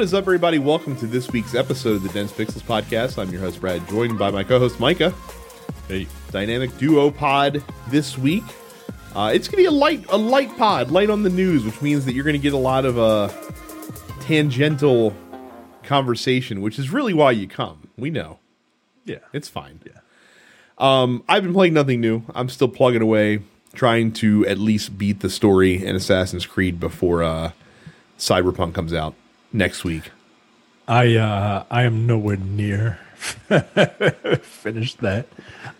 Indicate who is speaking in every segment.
Speaker 1: What is up, everybody? Welcome to this week's episode of the Dense Pixels Podcast. I'm your host, Brad, joined by my co host, Micah.
Speaker 2: Hey.
Speaker 1: Dynamic duo pod this week. Uh, it's going to be a light, a light pod, light on the news, which means that you're going to get a lot of uh, tangential conversation, which is really why you come. We know.
Speaker 2: Yeah.
Speaker 1: It's fine.
Speaker 2: Yeah.
Speaker 1: Um, I've been playing nothing new. I'm still plugging away, trying to at least beat the story in Assassin's Creed before uh, Cyberpunk comes out next week.
Speaker 2: I uh I am nowhere near finished that.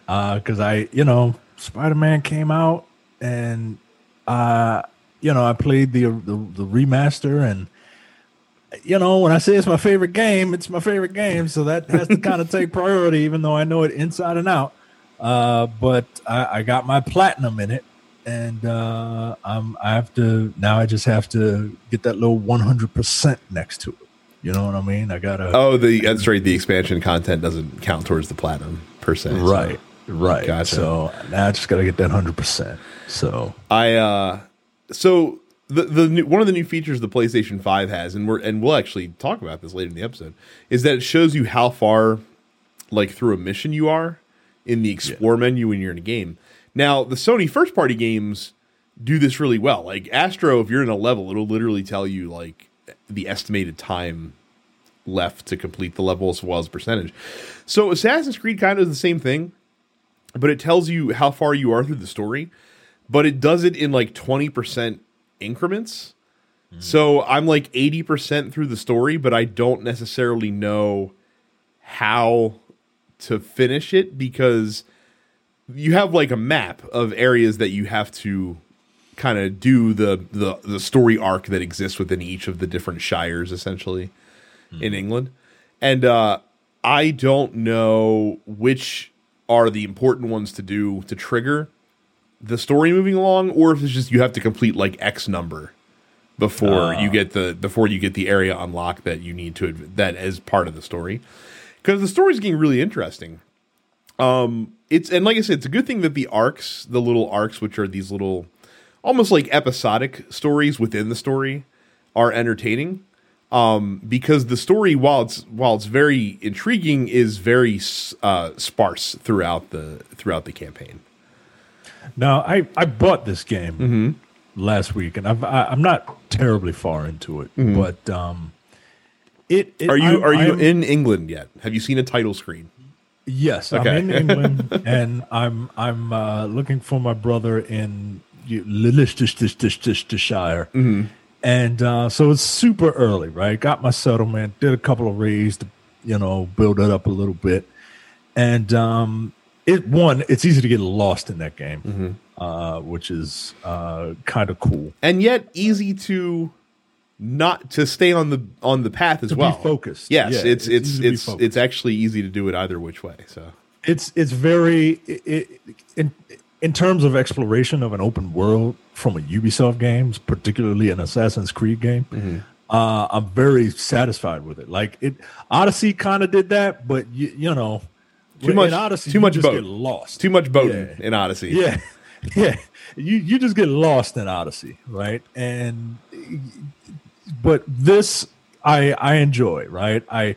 Speaker 2: Uh cuz I, you know, Spider-Man came out and uh you know, I played the the, the remaster and you know, when I say it's my favorite game, it's my favorite game, so that has to kind of take priority even though I know it inside and out. Uh but I, I got my platinum in it and uh I'm I have to now I just have to get that little 100% next to it. You know what I mean? I got to
Speaker 1: Oh, the that's right. The expansion content doesn't count towards the platinum per se. so.
Speaker 2: Right, right.
Speaker 1: Gotcha.
Speaker 2: So now I just got to get that hundred percent. So
Speaker 1: I uh so the the new, one of the new features the PlayStation 5 has and we're and we'll actually talk about this later in the episode is that it shows you how far like through a mission you are in the explore menu when you're in a game. Now, the Sony first party games do this really well. Like Astro if you're in a level it'll literally tell you like the estimated time left to complete the level as well as percentage. So Assassin's Creed kind of is the same thing, but it tells you how far you are through the story, but it does it in like 20% increments. Hmm. So I'm like 80% through the story, but I don't necessarily know how to finish it because you have like a map of areas that you have to kind of do the, the the story arc that exists within each of the different shires essentially in England. And uh I don't know which are the important ones to do to trigger the story moving along or if it's just you have to complete like X number before you get the before you get the area unlocked that you need to that is part of the story. Because the story's getting really interesting. Um it's and like i said it's a good thing that the arcs the little arcs which are these little almost like episodic stories within the story are entertaining. Um because the story while it's while it's very intriguing is very uh sparse throughout the throughout the campaign.
Speaker 2: Now I I bought this game last week, and I've, I, I'm not terribly far into it, but um, it, it
Speaker 1: are you
Speaker 2: I'm-
Speaker 1: are you
Speaker 2: I'm-
Speaker 1: in england yet? Have you seen a title screen
Speaker 2: Yes,
Speaker 1: Okay.
Speaker 2: I'm in England, and I'm I'm uh, looking for my brother in Leicestershire, and uh, so it's super early, right? Got my settlement, did a couple of raids to you know build it up a little bit, and um, it one it's easy to get lost in that game, uh, which is uh, kind of cool.
Speaker 1: and yet easy to not to stay on the on the path as
Speaker 2: To be
Speaker 1: well.
Speaker 2: focused.
Speaker 1: Yes,
Speaker 2: Yeah,
Speaker 1: it's
Speaker 2: it's
Speaker 1: it's
Speaker 2: be
Speaker 1: it's it's actually easy to do it either which way. So
Speaker 2: it's it's very it, in in terms of exploration of an open world from a Ubisoft games, particularly an Assassin's Creed game.
Speaker 1: Mm-hmm.
Speaker 2: Uh, I'm very satisfied with it. Like it, Odyssey kind of did that, but you, you know,
Speaker 1: Too
Speaker 2: in
Speaker 1: much-
Speaker 2: Odyssey,
Speaker 1: too much
Speaker 2: just
Speaker 1: boat.
Speaker 2: get lost.
Speaker 1: too much boating
Speaker 2: Yeah.
Speaker 1: in Odyssey.
Speaker 2: Yeah, yeah. You you just get lost in Odyssey, right? And but this I I enjoy, right? I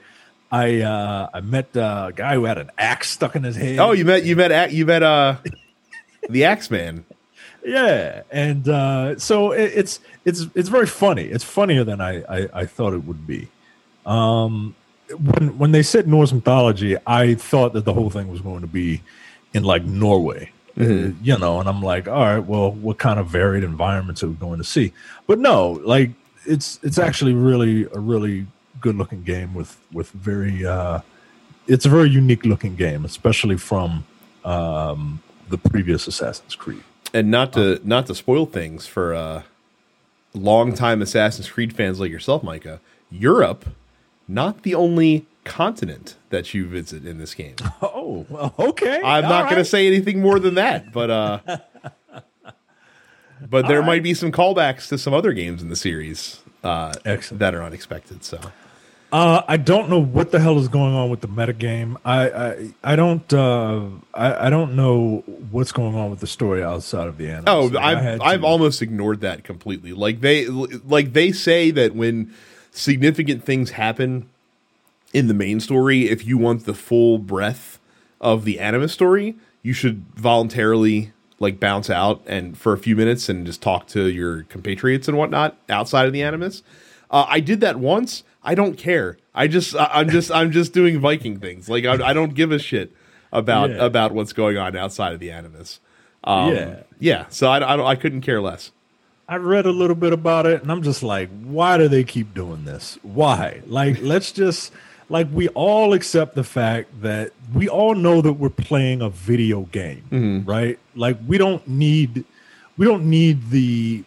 Speaker 2: I uh I met uh, a guy who had an axe stuck in his head.
Speaker 1: Oh, you met you met you met uh the Axeman.
Speaker 2: yeah, and uh, so it, it's it's it's very funny. It's funnier than I I, I thought it would be. Um, when when they said Norse mythology, I thought that the whole thing was going to be in like Norway, Uh, you know, and I'm like, all right, well, what kind of varied environments are we going to see? But no, like it's it's actually really a really good looking game with with very uh, it's a very unique looking game, especially from um, the previous Assassin's Creed.
Speaker 1: And not to not to spoil things for uh longtime Assassin's Creed fans like yourself, Micah, Europe, not the only continent that you visit in this game.
Speaker 2: Oh, well, okay.
Speaker 1: I'm
Speaker 2: All
Speaker 1: not going to say anything more than that, but uh but there
Speaker 2: right.
Speaker 1: might be some callbacks to some other games in the series uh that are unexpected. So
Speaker 2: Uh, I don't know what the hell is going on with the metagame. I I, I don't uh, I, I don't know what's going on with the story outside of the animus.
Speaker 1: Oh, I've I've
Speaker 2: to-
Speaker 1: almost ignored that completely. Like they like they say that when significant things happen in the main story, if you want the full breadth of the animus story, you should voluntarily like bounce out and for a few minutes and just talk to your compatriots and whatnot outside of the animus. Uh, I did that once. I don't care. I just I- I'm just I'm just doing Viking things. Like I, I don't give a shit about
Speaker 2: Yeah.
Speaker 1: about what's going on outside of the animus. Um,
Speaker 2: Yeah.
Speaker 1: yeah. So I, I don't I couldn't care less.
Speaker 2: I read a little bit about it and I'm just like, why do they keep doing this? Why? Like, let's just, like, we all accept the fact that we all know that we're playing a video game, mm-hmm. right? Like, we don't need, we don't need the,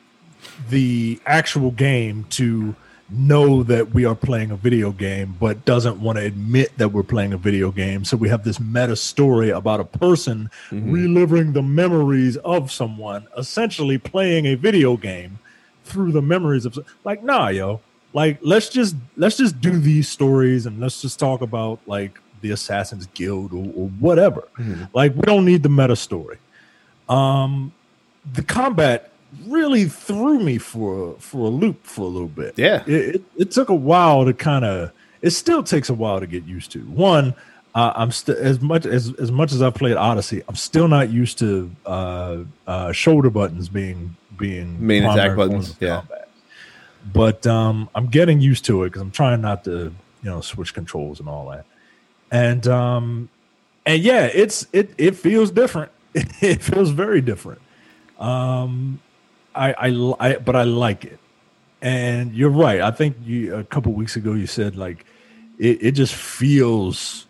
Speaker 2: the actual game to know that we are playing a video game, but doesn't want to admit that we're playing a video game. So we have this meta story about a person mm-hmm. reliving the memories of someone, essentially playing a video game through the memories of like, nah, yo. Like let's just let's just do these stories and let's just talk about like the Assassin's Guild or, or whatever. Like we don't need the meta story. Um the combat really threw me for for a loop for a little bit.
Speaker 1: Yeah.
Speaker 2: it, it, it took a while to kind of. It still takes a while to get used to. One, uh, I'm still as much as as much as I've played Odyssey, I'm still not used to uh, uh, shoulder buttons being being
Speaker 1: Main attack buttons, yeah.
Speaker 2: combat. But um, I'm getting used to it because I'm trying not to you know switch controls and all that. And um, and yeah, it's it it feels different. It feels very different. Um, I, I, I but I like it. And you're right. I think you a couple weeks ago you said like it, it just feels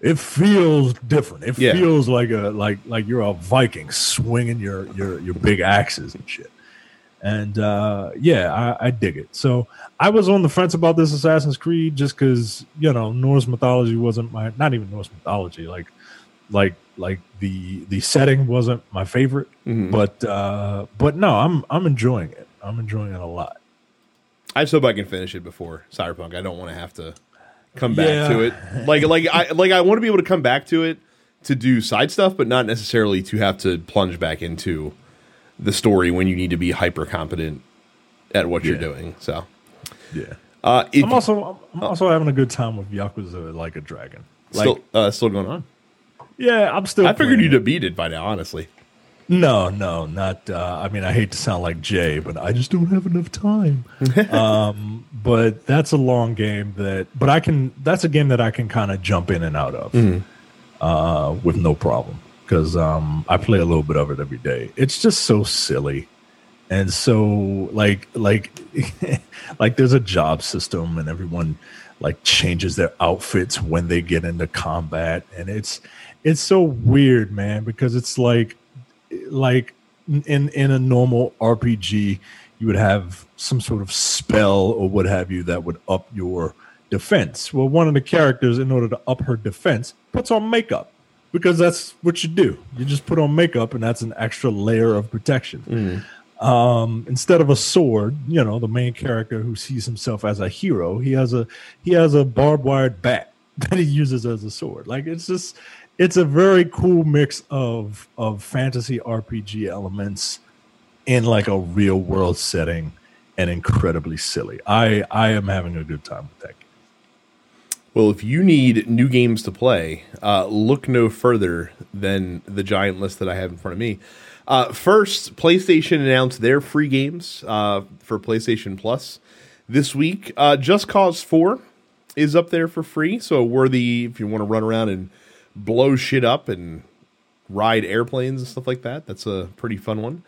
Speaker 2: it feels different. It
Speaker 1: Yeah.
Speaker 2: feels like a like like you're a Viking swinging your your your big axes and shit. And uh, yeah, I, I dig it. So I was on the fence about this Assassin's Creed just because you know Norse mythology wasn't my not even Norse mythology like like like the the setting wasn't my favorite
Speaker 1: Mhm.
Speaker 2: but uh but no i'm i'm enjoying it i'm enjoying it a lot
Speaker 1: I just hope I can finish it before Cyberpunk. I don't want to have to come back
Speaker 2: Yeah.
Speaker 1: to it. Like like I like I want to be able to come back to it to do side stuff, but not necessarily to have to plunge back into the story when you need to be hyper competent at what you're doing. So.
Speaker 2: Yeah.
Speaker 1: Uh if
Speaker 2: i'm also i'm also having a good time with yakuza like a dragon. Like
Speaker 1: still uh, still going on.
Speaker 2: yeah i'm still
Speaker 1: I figured you'd have beat it by now, honestly.
Speaker 2: no no not uh i mean i hate to sound like jay but i just don't have enough time. Um but that's a long game that but i can that's a game that i can kind of jump in and out of uh, with no problem because um, I play a little bit of it every day. It's just so silly and so like like like there's a job system and everyone like changes their outfits when they get into combat and it's it's so weird man because it's like like in in a normal RPG you would have some sort of spell or what have you that would up your defense. Well, one of the characters in order to up her defense puts on makeup because that's what you do. You just put on makeup and that's an extra layer of protection. Um, instead of a sword, you know, the main character who sees himself as a hero, he has a he has a barbed wired bat that he uses as a sword. Like it's just it's a very cool mix of of fantasy RPG elements in like a real world setting and incredibly silly. I I am having a good time with that. game.
Speaker 1: Well, if you need new games to play, uh, look no further than the giant list that I have in front of me. Uh, first, PlayStation announced their free games uh, for PlayStation Plus this week. Uh, Just Cause 4 is up there for free, so worthy if you want to run around and blow shit up and ride airplanes and stuff like that. That's a pretty fun one.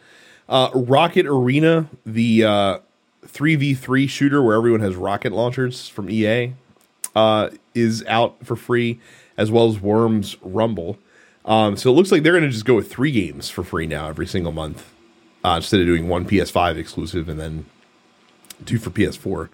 Speaker 1: Uh, Rocket Arena, the uh, 3v3 shooter where everyone has rocket launchers from EA uh, is out for free, as well as Worms Rumble. Um, so it looks like they're going to just go with three games for free now every single month, uh, instead of doing one PS5 exclusive and then two for PS4.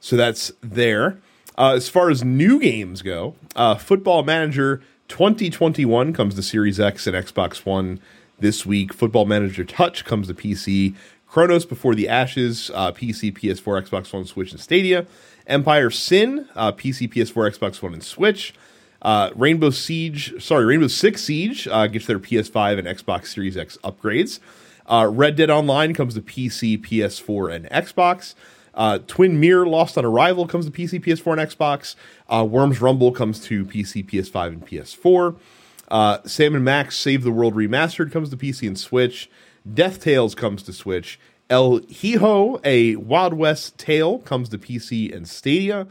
Speaker 1: So that's there. Uh, as far as new games go, uh, Football Manager 2021 comes to Series X and Xbox One this week. Football Manager Touch comes to PC. Chronos Before the Ashes, uh, PC, PS4, Xbox One, Switch, and Stadia. Empire Sin, uh, PC, PS4, Xbox One, and Switch. Uh, Rainbow Siege, sorry, Rainbow Six Siege uh, gets their PS5 and Xbox Series X upgrades. Uh, Red Dead Online comes to PC, PS4, and Xbox. Uh, Twin Mirror Lost on Arrival comes to PC, PS4, and Xbox. Uh, Worms Rumble comes to PC, PS5, and PS4. Uh, Sam and Max Save the World Remastered comes to PC and Switch. Death Tales comes to Switch. El Hijo, a Wild West tale, comes to PC and Stadia.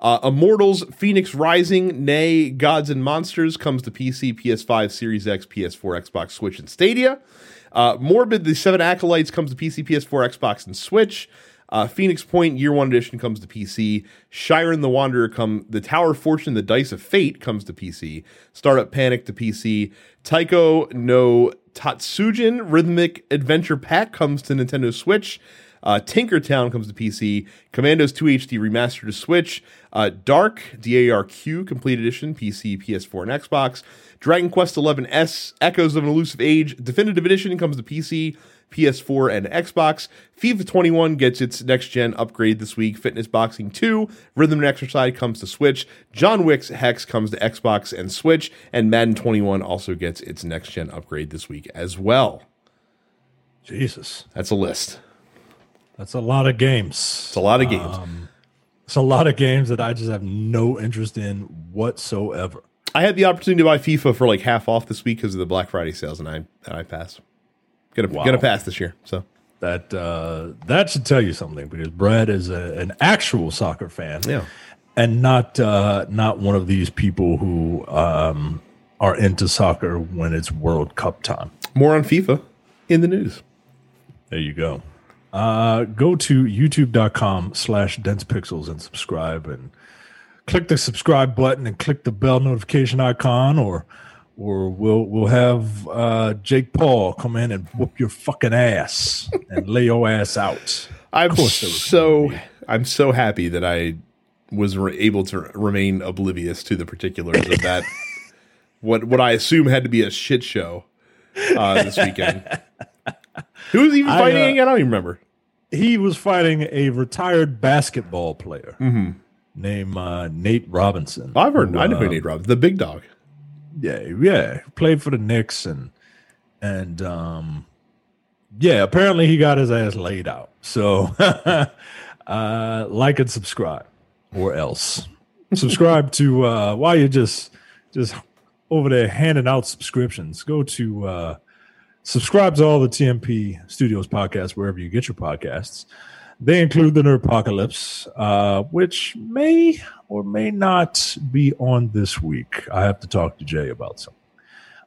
Speaker 1: Uh, Immortals Phoenix Rising, nay, Gods and Monsters, comes to PC, PS5, Series X, PS4, Xbox, Switch, and Stadia. Uh, Morbid, The Seven Acolytes, comes to PC, PS4, Xbox, and Switch. Uh, Phoenix Point Year One Edition comes to PC. Shiren the Wanderer come. The Tower of Fortune, The Dice of Fate comes to PC. Startup Panic to PC. Taiko no Tatsujin Rhythmic Adventure Pack comes to Nintendo Switch. Uh, Tinkertown comes to PC. Commandos 2 HD Remastered to Switch. Uh, Dark DARQ Complete Edition PC, PS4, and Xbox. Dragon Quest 11S Echoes of an Elusive Age Definitive Edition comes to PC. PS4 and Xbox. FIFA 21 gets its next gen upgrade this week. Fitness Boxing 2, Rhythm and Exercise comes to Switch. John Wick's Hex comes to Xbox and Switch. And Madden 21 also gets its next gen upgrade this week as well.
Speaker 2: Jesus,
Speaker 1: That's a list.
Speaker 2: that's a lot of games.
Speaker 1: It's a lot of games.
Speaker 2: Um, it's a lot of games that I just have no interest in whatsoever.
Speaker 1: I had the opportunity to buy FIFA for like half off this week because of the Black Friday sales, and I and I passed. Gonna
Speaker 2: Wow.
Speaker 1: gonna pass this year. So
Speaker 2: That uh, that should tell you something because Brad is a, an actual soccer fan,
Speaker 1: Yeah.
Speaker 2: and not uh, not one of these people who um, are into soccer when it's World Cup time.
Speaker 1: more on FIFA in the news.
Speaker 2: There you go. Uh, go to youtube.com slash dense pixels and subscribe and click the subscribe button and click the bell notification icon or or we'll we'll have uh, Jake Paul come in and whoop your fucking ass and lay your ass out.
Speaker 1: I'm
Speaker 2: course
Speaker 1: so I'm so happy that I was re- able to remain oblivious to the particulars of that. what what I assume had to be a shit show uh, this weekend. Who was even
Speaker 2: I,
Speaker 1: fighting
Speaker 2: uh,
Speaker 1: again? I don't even remember.
Speaker 2: He was fighting a retired basketball player named uh, Nate Robinson.
Speaker 1: I've heard.
Speaker 2: who,
Speaker 1: I know
Speaker 2: uh,
Speaker 1: Nate Robbins, the big dog.
Speaker 2: Yeah, yeah, played for the Knicks and and um yeah, apparently he got his ass laid out. So uh like and subscribe or else. subscribe to uh while you're just just over there handing out subscriptions, go to uh subscribe to all the TMP Studios podcasts wherever you get your podcasts. They include the Nerdpocalypse, uh, which may or may not be on this week. I have to talk to Jay about some.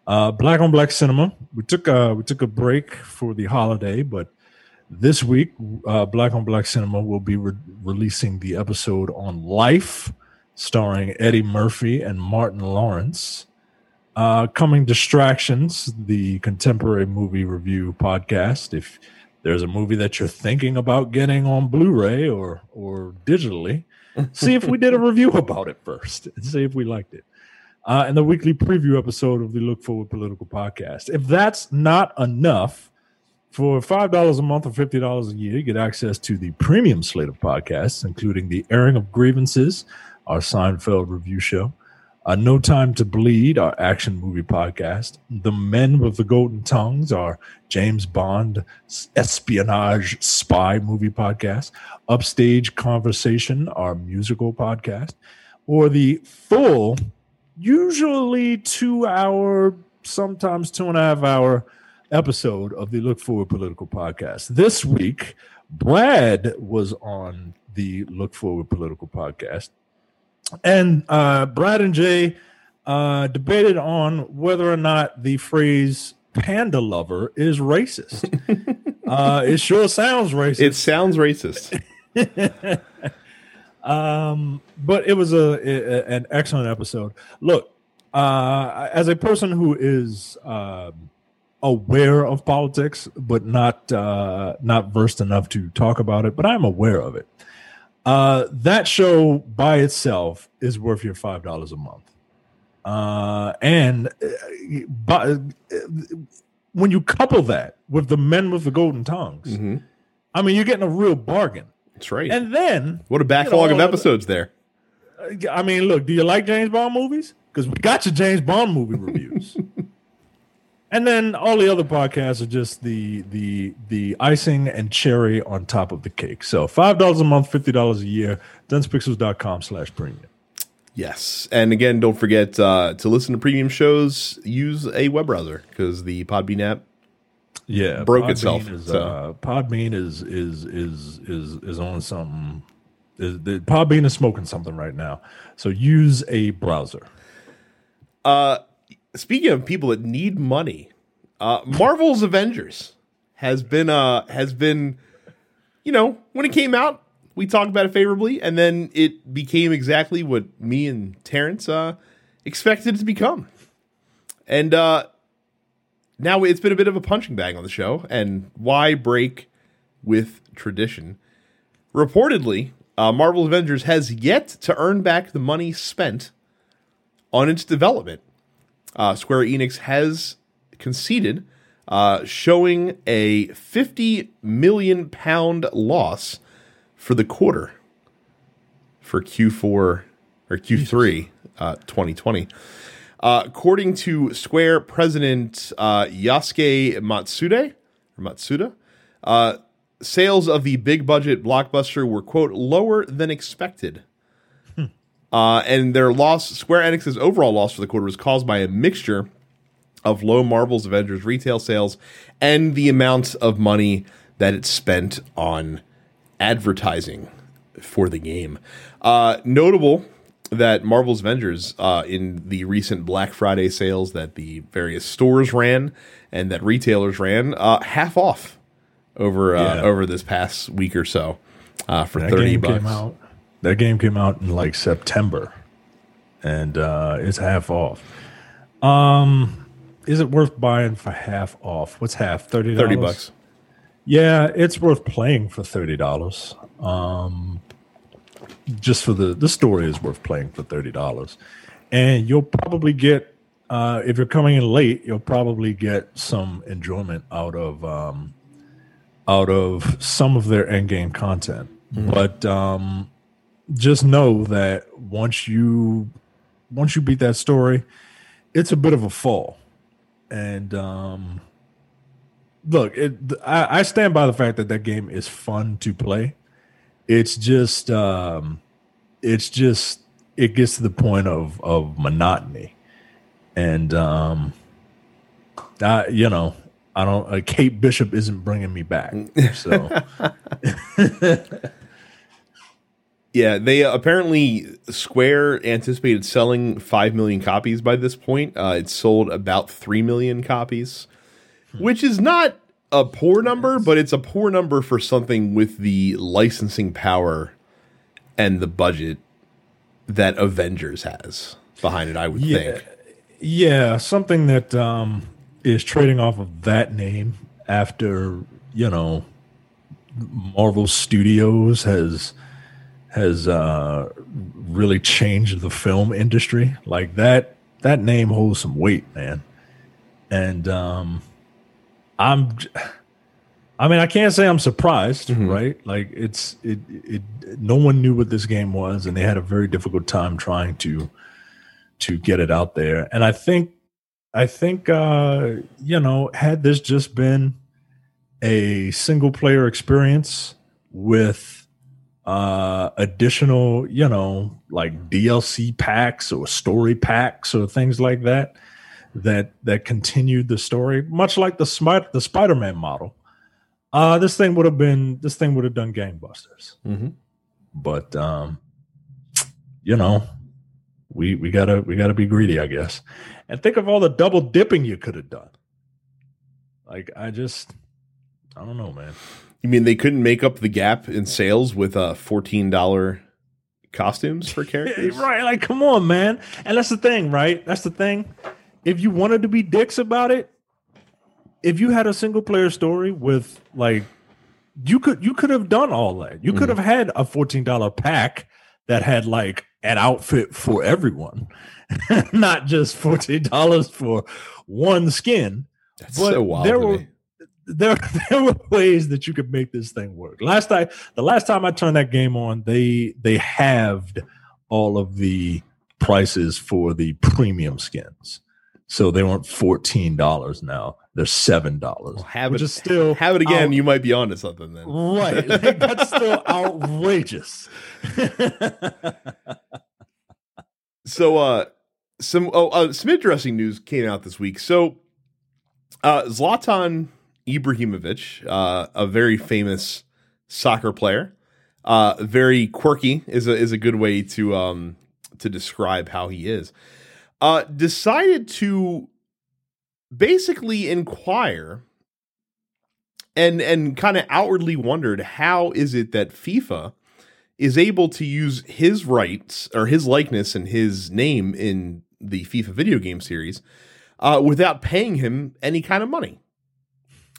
Speaker 2: Uh, Black on Black Cinema. We took a we took a break for the holiday, but this week, uh, Black on Black Cinema will be re- releasing the episode on Life, starring Eddie Murphy and Martin Lawrence. Uh, coming distractions, the contemporary movie review podcast. If there's a movie that you're thinking about getting on Blu-ray or or digitally, see if we did a review about it first and see if we liked it. Uh, and the weekly preview episode of the Look Forward Political Podcast. If that's not enough, for five dollars a month or fifty dollars a year, you get access to the premium slate of podcasts, including the airing of grievances, our Seinfeld review show, uh, No Time to Bleed, our action movie podcast, The Men with the Golden Tongues, our James Bond espionage spy movie podcast, Upstage Conversation, our musical podcast, or the full, usually two hour, sometimes two and a half hour episode of the Look Forward Political Podcast. This week, Brad was on the Look Forward Political Podcast and uh, Brad and Jay uh, debated on whether or not the phrase "panda lover" is racist. uh, it sure sounds racist,
Speaker 1: It sounds racist.
Speaker 2: um, but it was a, a- an excellent episode. Look, uh, as a person who is um, aware of politics, but not uh, not versed enough to talk about it, but I'm aware of it. Uh, that show by itself is worth your five dollars a month. Uh, and uh, but, uh, when you couple that with the men with the golden tongues,
Speaker 1: Mhm.
Speaker 2: I mean, you're getting a real bargain.
Speaker 1: That's right.
Speaker 2: And then,
Speaker 1: what a backlog
Speaker 2: you
Speaker 1: of
Speaker 2: know,
Speaker 1: episodes there.
Speaker 2: I mean, look, do you like James Bond movies? Because we got your James Bond movie reviews. And then all the other podcasts are just the the the icing and cherry on top of the cake. So five dollars a month, fifty dollars a year, densepixels.com slash premium.
Speaker 1: Yes, and again, don't forget uh, to listen to premium shows. Use a web browser because the Podbean app
Speaker 2: Yeah,
Speaker 1: Broke
Speaker 2: Podbean
Speaker 1: itself,
Speaker 2: Is,
Speaker 1: so.
Speaker 2: uh, Podbean is is is is is on something. Is, the, Podbean is smoking something right now. So use a browser.
Speaker 1: Speaking of people that need money, uh, Marvel's Avengers has been uh has been, you know, when it came out, we talked about it favorably, and then it became exactly what me and Terrence uh expected it to become, and uh now it's been a bit of a punching bag on the show, and why break with tradition? Reportedly, uh, Marvel Avengers has yet to earn back the money spent on its development uh, Square Enix has conceded, uh, showing a 50 million pound loss for the quarter for Q4 or Q3 uh, 2020. Uh, according to Square president uh, Yasuke Matsude, or Matsuda, uh, sales of the big budget blockbuster were, quote, lower than expected. Uh, and their loss, Square Enix's overall loss for the quarter was caused by a mixture of low Marvel's Avengers retail sales and the amount of money that it spent on advertising for the game. Uh, notable that Marvel's Avengers uh, in the recent Black Friday sales that the various stores ran and that retailers ran uh, half off over uh,
Speaker 2: Yeah.
Speaker 1: over this past week or so uh, for
Speaker 2: That
Speaker 1: thirty bucks.
Speaker 2: That game came out in like September, and uh, it's half off. Um, is it worth buying for half off? What's half? Thirty.
Speaker 1: Thirty bucks.
Speaker 2: Yeah, it's worth playing for thirty dollars. Um, just for the the story is worth playing for thirty dollars, and you'll probably get uh, if you're coming in late, you'll probably get some enjoyment out of um, out of some of their end game content. But um, just know that once you once you beat that story, it's a bit of a fall, and um, look, it, I, I stand by the fact that that game is fun to play. It's just, um, it's just, it gets to the point of of monotony, and um, I, you know, I don't. Uh, Kate Bishop isn't bringing me back, so
Speaker 1: Yeah, they uh, apparently Square anticipated selling five million copies by this point. Uh, it sold about three million copies, which is not a poor number, but it's a poor number for something with the licensing power and the budget that Avengers has behind it. I would
Speaker 2: Yeah.
Speaker 1: think.
Speaker 2: Yeah, something that um, is trading off of that name after you know Marvel Studios has has uh, really changed the film industry. Like that that name holds some weight, man. And um, I'm, I mean, I can't say I'm surprised, right? Like it's it it no one knew what this game was, and they had a very difficult time trying to to get it out there. And I think I think uh, you know, had this just been a single player experience with uh additional, you know, like DLC packs or story packs or things like that that that continued the story, much like the Spider the Spider-Man model. Uh this thing would have been this thing would have done gangbusters.
Speaker 1: Mhm.
Speaker 2: But um you know, we we gotta we gotta be greedy, I guess. And think of all the double dipping you could have done. Like I just I don't know, man.
Speaker 1: You mean they couldn't make up the gap in sales with uh fourteen dollar costumes for characters?
Speaker 2: right, like come on, man. And that's the thing, right? That's the thing. If you wanted to be dicks about it, if you had a single player story with like you could you could have done all that. You could have had a $14 pack that had like an outfit for everyone. Not just $14 for one skin.
Speaker 1: That's
Speaker 2: But
Speaker 1: so wild.
Speaker 2: there were-
Speaker 1: me.
Speaker 2: There there were ways that you could make this thing work. Last time the last time I turned that game on, they they halved all of the prices for the premium skins. So they weren't fourteen dollars now; they're seven dollars.
Speaker 1: Have
Speaker 2: which
Speaker 1: it
Speaker 2: is still
Speaker 1: have it again.
Speaker 2: out-
Speaker 1: you might be onto something then.
Speaker 2: right. Like, that's still outrageous.
Speaker 1: So uh some oh uh, some interesting news came out this week. So uh Zlatan Ibrahimovic, uh a very famous soccer player, uh very quirky is a is a good way to um to describe how he is. Uh decided to basically inquire and and kind of outwardly wondered how is it that FIFA is able to use his rights or his likeness and his name in the FIFA video game series uh, without paying him any kind of money.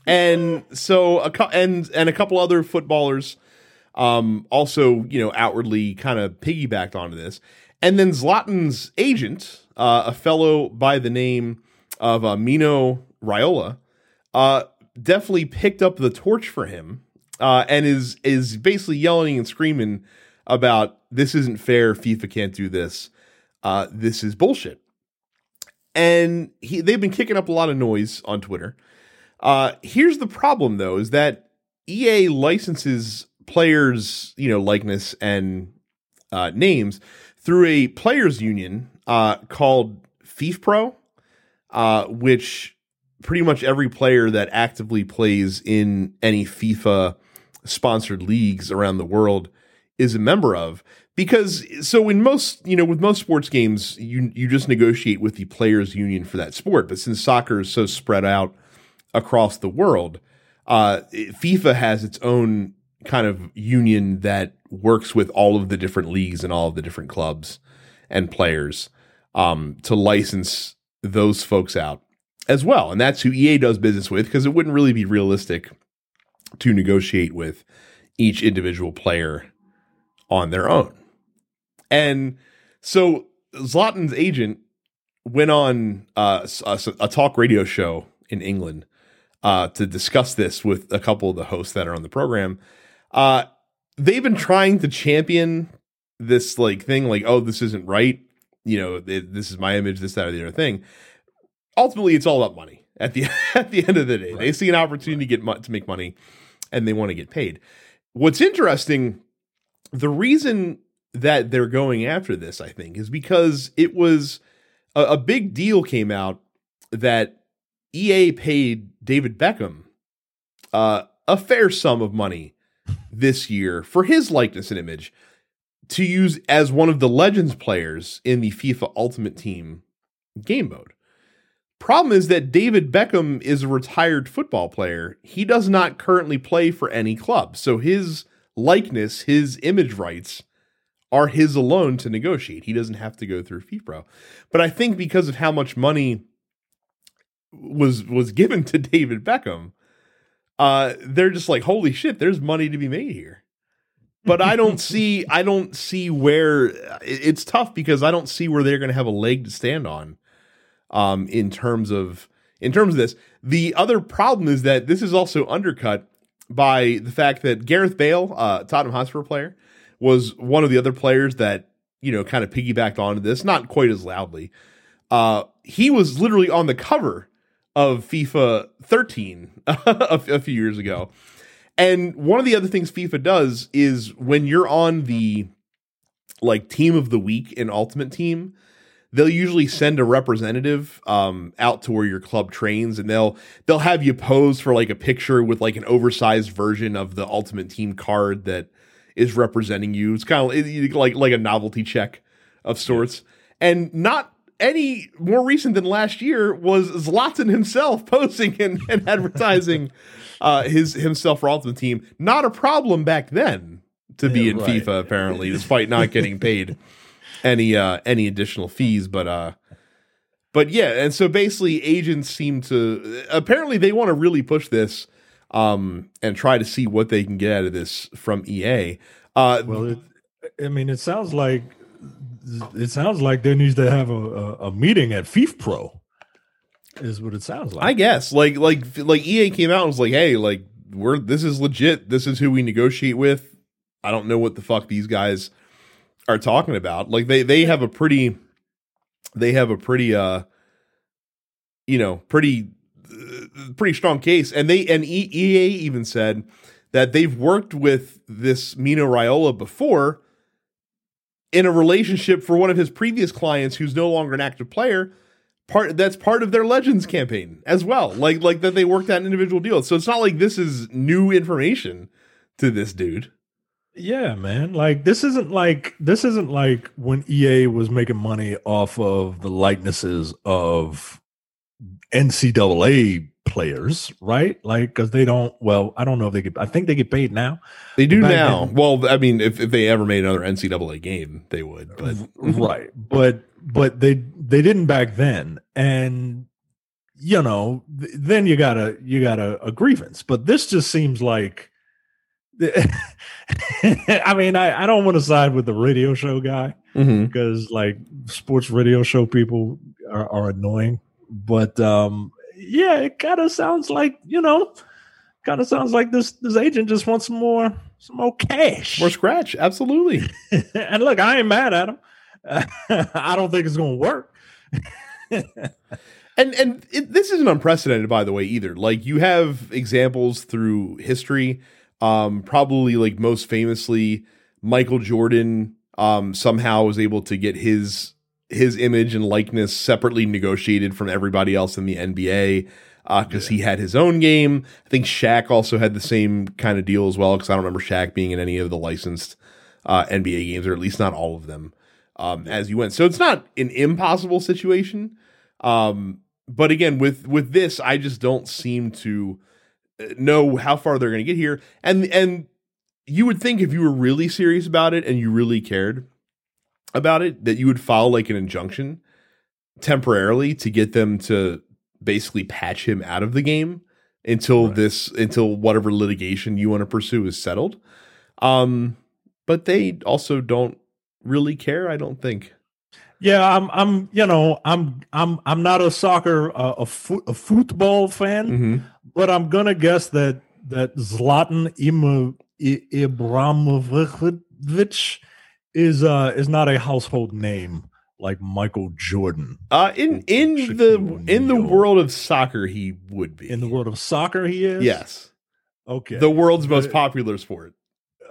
Speaker 1: And so a cou- and and a couple other footballers um, also you know outwardly kind of piggybacked onto this. And then Zlatan's agent, uh, a fellow by the name of uh, Mino Raiola, uh, definitely picked up the torch for him uh, and is is basically yelling and screaming about this isn't fair. FIFA can't do this. Uh, this is bullshit. And he, they've been kicking up a lot of noise on Twitter. Uh, here's the problem, though, is that EA licenses players, you know, likeness and uh, names through a players union uh, called FIFPro, uh, which pretty much every player that actively plays in any FIFA sponsored leagues around the world is a member of. Because so in most you know with most sports games you you just negotiate with the players union for that sport. But since soccer is so spread out across the world uh FIFA has its own kind of union that works with all of the different leagues and all of the different clubs and players um to license those folks out as well and that's who EA does business with because it wouldn't really be realistic to negotiate with each individual player on their own. And so Zlatan's agent went on uh, a, a talk radio show in England uh, to discuss this with a couple of the hosts that are on the program. Uh, they've been trying to champion this like thing, like, oh, this isn't right. You know, it, this is my image, this, that, or the other thing. Ultimately, it's all about money. At the at the end of the day, they see an opportunity to get mo- to make money, and they want to get paid. What's interesting, the reason that they're going after this, I think, is because it was a, a big deal came out that EA paid David Beckham uh, a fair sum of money this year for his likeness and image to use as one of the Legends players in the FIFA Ultimate Team game mode. Problem is that David Beckham is a retired football player. He does not currently play for any club. So his likeness, his image rights are his alone to negotiate. He doesn't have to go through FIFPro. But I think because of how much money was was given to David Beckham, uh they're just like holy shit, there's money to be made here. But I don't see I don't see where it's tough because I don't see where they're going to have a leg to stand on um in terms of in terms of this. The other problem is that this is also undercut by the fact that Gareth Bale, uh Tottenham Hotspur player, was one of the other players that, you know, kind of piggybacked onto this, not quite as loudly. Uh he was literally on the cover of FIFA 13 a, a few years ago. And one of the other things FIFA does is when you're on the like team of the week in Ultimate Team, they'll usually send a representative um, out to where your club trains, and they'll they'll have you pose for like a picture with like an oversized version of the Ultimate Team card that is representing you. It's kind of like like a novelty check of sorts, and not any more recent than last year was Zlatan himself posing and, and advertising uh, his himself for Ultimate Team. Not a problem back then to be
Speaker 2: Yeah,
Speaker 1: in
Speaker 2: right.
Speaker 1: FIFA, apparently, despite not getting paid any uh, any additional fees. But uh, but yeah, and so basically, agents seem to apparently they want to really push this um, and try to see what they can get out of this from EA. Uh,
Speaker 2: Well, it, I mean, it sounds like it sounds like there needs to have a, a, a meeting at FIFPro. Is what it sounds like.
Speaker 1: I guess like like like EA came out and was like, "Hey, like we're this is legit. This is who we negotiate with." I don't know what the fuck these guys are talking about. Like they they have a pretty they have a pretty uh you know, pretty uh, pretty strong case. And they and EA even said that they've worked with this Mino Raiola before in a relationship for one of his previous clients who's no longer an active player. Part that's part of their Legends campaign as well. Like like that they worked out individual deal So it's not like this is new information to this dude.
Speaker 2: Yeah, man. Like this isn't like this isn't like when EA was making money off of the likenesses of NCAA players, right? Like because they don't. Well, I don't know if they get. I think they get paid now.
Speaker 1: They do
Speaker 2: Back
Speaker 1: now.
Speaker 2: then-
Speaker 1: well, I mean, if, if they ever made another NCAA game, they would. But
Speaker 2: right, but but they they didn't back then, and you know th- then you got a you got a, a grievance. But this just seems like. I mean, I, I don't want to side with the radio show guy.
Speaker 1: Mhm.
Speaker 2: because like sports radio show people are, are annoying. But um, yeah, it kind of sounds like you know, kind of sounds like this this agent just wants some more some more cash.
Speaker 1: more scratch, absolutely.
Speaker 2: and look, I ain't mad at him. I don't think it's gonna work.
Speaker 1: and and it, this isn't unprecedented by the way either like you have examples through history um probably like most famously michael jordan um somehow was able to get his his image and likeness separately negotiated from everybody else in the nba because he had his own game. I think Shaq also had the same kind of deal as well because i don't remember Shaq being in any of the licensed uh, nba games or at least not all of them. Um, as you went. So it's not an impossible situation. Um, but again, with with this, I just don't seem to uh, know how far they're going to get here. And and you would think if you were really serious about it and you really cared about it, that you would file like an injunction temporarily to get them to basically patch him out of the game until
Speaker 2: Right.
Speaker 1: this until whatever litigation you want to pursue is settled. Um, but they also don't really care. I don't think.
Speaker 2: Yeah, I'm I'm you know I'm I'm I'm not a soccer uh, a fo- a football fan.
Speaker 1: Mm-hmm.
Speaker 2: But I'm gonna guess that that Zlatan Ibrahimovic is uh is not a household name like Michael Jordan.
Speaker 1: Uh, in in
Speaker 2: Shaquille
Speaker 1: the in the world of soccer, he would be
Speaker 2: In the world of soccer, he is.
Speaker 1: Yes,
Speaker 2: Okay.
Speaker 1: the world's most popular sport.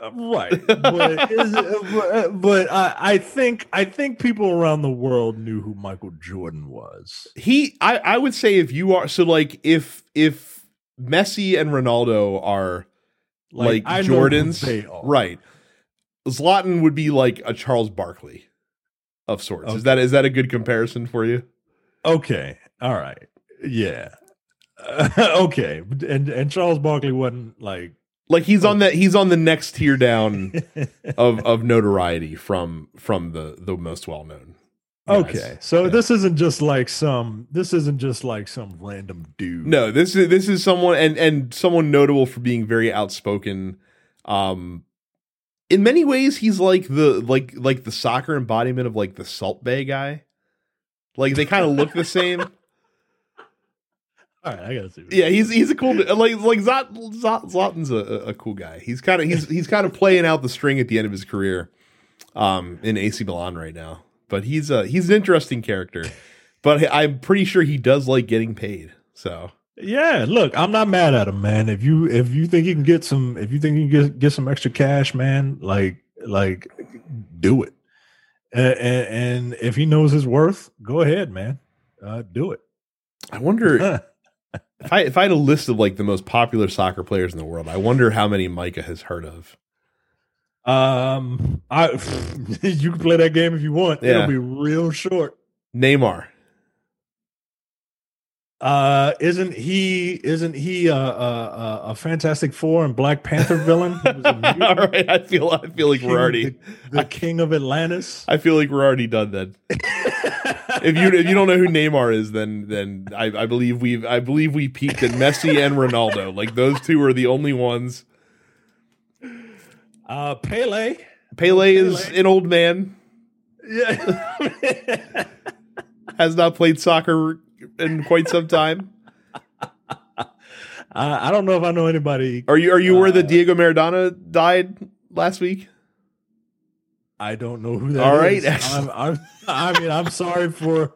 Speaker 2: Uh, right. But, is, uh, but, but I, I think I think people around the world knew who Michael Jordan was.
Speaker 1: He, I, I would say if you are so like if if Messi and Ronaldo are like,
Speaker 2: who
Speaker 1: Jordans,
Speaker 2: they are.
Speaker 1: right? Zlatan would be like a Charles Barkley of sorts.
Speaker 2: Okay.
Speaker 1: Is that is that a good comparison for you?
Speaker 2: Okay. All right. Yeah. okay. And and Charles Barkley wasn't like
Speaker 1: Like he's on that he's on the next tier down of of notoriety from from the the most well known.
Speaker 2: Okay, so
Speaker 1: Yeah.
Speaker 2: this isn't just like some. This isn't just like some random dude.
Speaker 1: No, this is this is someone and and someone notable for being very outspoken. Um in many ways he's like the like like the soccer embodiment of like the Salt Bae guy. Like they kind of look the same.
Speaker 2: All right, I gotta see.
Speaker 1: Yeah, he's he's a cool like like Zot, Zot, Zlatan's a, a cool guy. He's kind of he's he's kind of playing out the string at the end of his career um in AC Milan right now. But he's a he's an interesting character. But I'm pretty sure he does like getting paid. So
Speaker 2: yeah. Look, I'm not mad at him, man. If you if you think you can get some, if you think you can get get some extra cash, man, like like do it. And, and, and if he knows his worth, go ahead, man. Uh, do it.
Speaker 1: I wonder if I if I had a list of like the most popular soccer players in the world, I wonder how many Micah has heard of.
Speaker 2: um, I you can play that game if you want.
Speaker 1: Yeah.
Speaker 2: It'll be real short.
Speaker 1: Neymar.
Speaker 2: Uh, isn't he? Isn't he uh, uh, uh, a Fantastic Four and Black Panther villain? Who was a mutant?
Speaker 1: All right, I feel I feel like we're already
Speaker 2: the, the king of Atlantis.
Speaker 1: I feel like we're already done then. If you if you don't know who Neymar is, then then I, I believe we've I believe we peaked at Messi and Ronaldo. Like those two are the only ones.
Speaker 2: Uh, Pele.
Speaker 1: Pele is an old man,
Speaker 2: Yeah.
Speaker 1: has not played soccer in quite some time.
Speaker 2: I, I don't know if I know anybody.
Speaker 1: Are you are you aware that
Speaker 2: Uh,
Speaker 1: Diego Maradona died last week?
Speaker 2: I don't know who that
Speaker 1: All right.
Speaker 2: I'm, I'm, I mean, I'm sorry for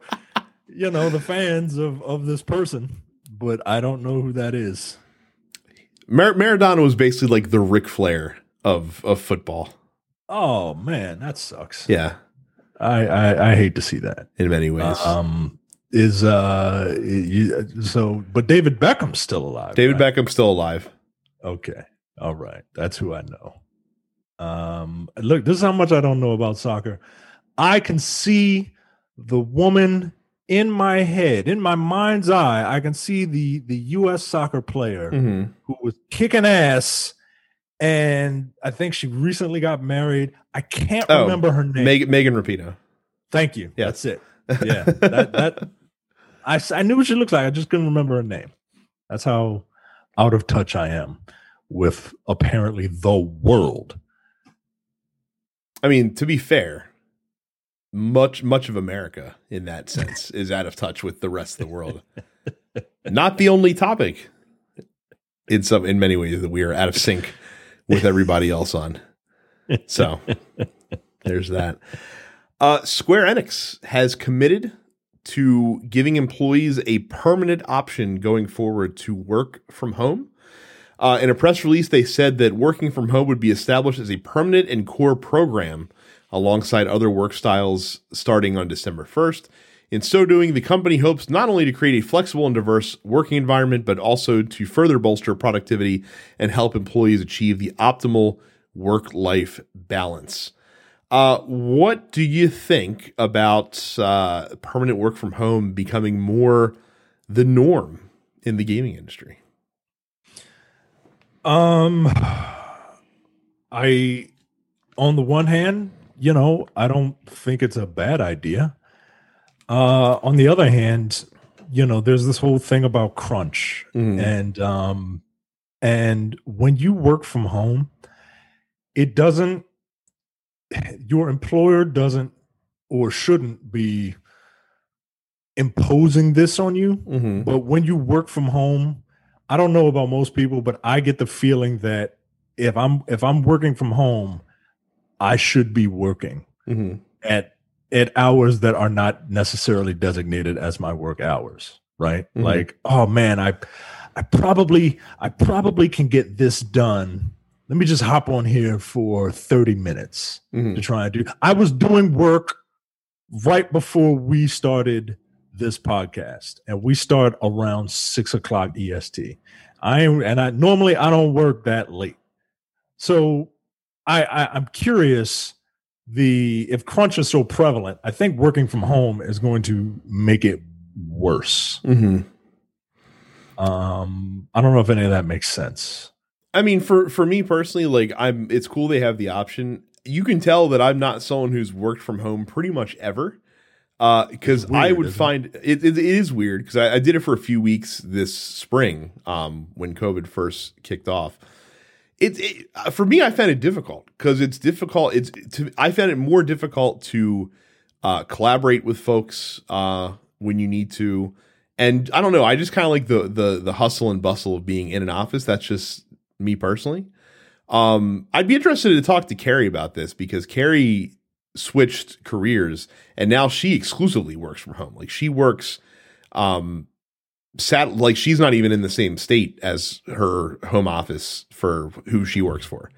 Speaker 2: you know, the fans of of this person, but I don't know who that is.
Speaker 1: Mar- Maradona was basically like the Ric Flair of of football.
Speaker 2: Oh man, that sucks.
Speaker 1: Yeah,
Speaker 2: I I, I hate to see that.
Speaker 1: in many ways.
Speaker 2: Um, is uh, you, so, but David Beckham's still alive.
Speaker 1: David
Speaker 2: right?
Speaker 1: Beckham's still alive.
Speaker 2: Okay. All right. That's who I know. Um, look, this is how much I don't know about soccer. I can see the woman in my head, in my mind's eye. I can see the the U.S. soccer player
Speaker 1: Mm-hmm.
Speaker 2: who was kicking ass, and I think she recently got married. I can't
Speaker 1: Oh,
Speaker 2: remember her name.
Speaker 1: Megan, Megan Rapinoe.
Speaker 2: Thank you.
Speaker 1: Yeah.
Speaker 2: That's it. Yeah. that that I I knew what she looked like. I just couldn't remember her name. That's how out of touch I am with apparently the world.
Speaker 1: I mean, to be fair, much much of America in that sense is out of touch with the rest of the world. Not the only topic in some in many ways that we are out of sync with everybody else on. So there's that. Uh, Square Enix has committed to giving employees a permanent option going forward to work from home. Uh, in a press release, they said that working from home would be established as a permanent and core program alongside other work styles starting on December 1st. In so doing, the company hopes not only to create a flexible and diverse working environment, but also to further bolster productivity and help employees achieve the optimal work life balance. Uh, what do you think about uh, permanent work from home becoming more the norm in the gaming industry?
Speaker 2: Um I on the one hand, you know, I don't think it's a bad idea. Uh on the other hand, you know, there's this whole thing about crunch
Speaker 1: Mhm.
Speaker 2: and um and when you work from home, it doesn't your employer doesn't or shouldn't be imposing this on you
Speaker 1: Mm-hmm.
Speaker 2: but when you work from home, I don't know about most people, but I get the feeling that if I'm if I'm working from home, I should be working
Speaker 1: Mm-hmm.
Speaker 2: at at hours that are not necessarily designated as my work hours, right?
Speaker 1: Mhm.
Speaker 2: Like, oh man, I I probably I probably can get this done. Let me just hop on here for 30 minutes
Speaker 1: Mm-hmm.
Speaker 2: to try and do. I was doing work right before we started this podcast, and we start around six o'clock EST. I am, and I normally I don't work that late, so I, I I'm curious. The if crunch is so prevalent, I think working from home is going to make it worse.
Speaker 1: Mm-hmm.
Speaker 2: Um, I don't know if any of that makes sense.
Speaker 1: I mean, for for me personally, like I'm, it's cool they have the option. You can tell that I'm not someone who's worked from home pretty much ever, because
Speaker 2: It's
Speaker 1: I would
Speaker 2: isn't it?
Speaker 1: find it, it, it is weird because I, I did it for a few weeks this spring, um, when COVID first kicked off. It, it uh, for me, I found it difficult because it's difficult. It's to I found it more difficult to uh, collaborate with folks uh, when you need to, and I don't know. I just kind of like the the the hustle and bustle of being in an office. That's just me personally. Um, I'd be interested to talk to Carrie about this because Carrie switched careers and now she exclusively works from home. Like she works, um, sat like she's not even in the same state as her home office for who she works for.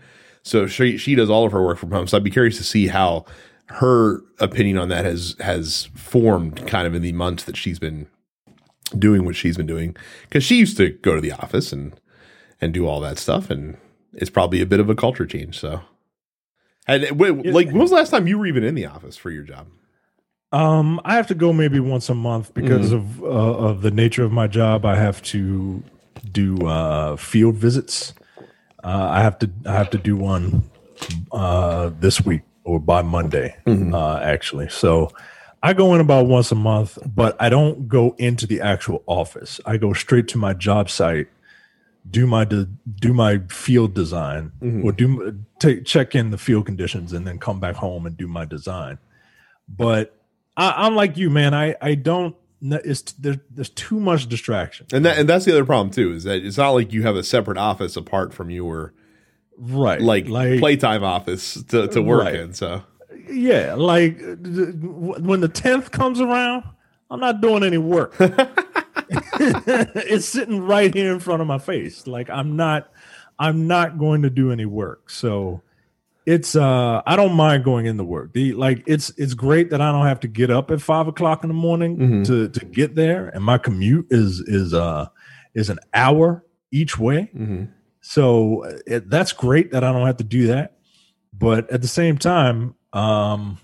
Speaker 1: So she she does all of her work from home. So I'd be curious to see how her opinion on that has has formed kind of in the months that she's been doing what she's been doing because she used to go to the office and and do all that stuff and it's probably a bit of a culture change so and wait, like when was the last time you were even in the office for your job
Speaker 2: Um, I have to go maybe once a month because of uh, of the nature of my job. I have to do uh, field visits. Uh, I have to I have to do one uh, this week or by Monday, uh, actually. So I go in about once a month, but I don't go into the actual office. I go straight to my job site, do my de- do my field design, mm-hmm. or do take check in the field conditions, and then come back home and do my design. But I, I'm like you, man. I I don't. It's there, there's too much distraction.
Speaker 1: and that and that's the other problem too is that it's not like you have a separate office apart from your
Speaker 2: Right,
Speaker 1: like,
Speaker 2: like
Speaker 1: playtime office to, to work
Speaker 2: Right.
Speaker 1: in so
Speaker 2: yeah, like when the tenth comes around, I'm not doing any work. it's sitting right here in front of my face. Like I'm not I'm not going to do any work. So it's uh I don't mind going into work. The like it's it's great that I don't have to get up at five o'clock in the morning
Speaker 1: Mhm.
Speaker 2: to to get there. And my commute is is uh is an hour each way.
Speaker 1: Mhm.
Speaker 2: So uh, it, that's great that I don't have to do that. But at the same time, um,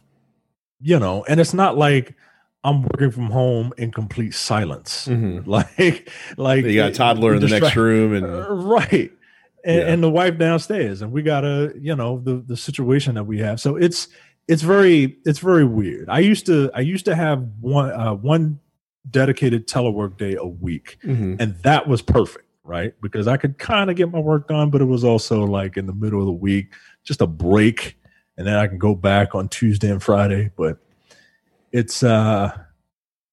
Speaker 2: you know, and it's not like I'm working from home in complete silence.
Speaker 1: Mhm.
Speaker 2: Like, like
Speaker 1: You got a toddler in the next room, and
Speaker 2: Uh, right. And,
Speaker 1: Yeah.
Speaker 2: and the wife downstairs, and we got a you know the the situation that we have. So it's it's very it's very weird. I used to I used to have one uh, one dedicated telework day a week,
Speaker 1: Mhm.
Speaker 2: and that was perfect, right? Because I could kind of get my work done, but it was also like in the middle of the week, just a break, and then I can go back on Tuesday and Friday. But it's uh,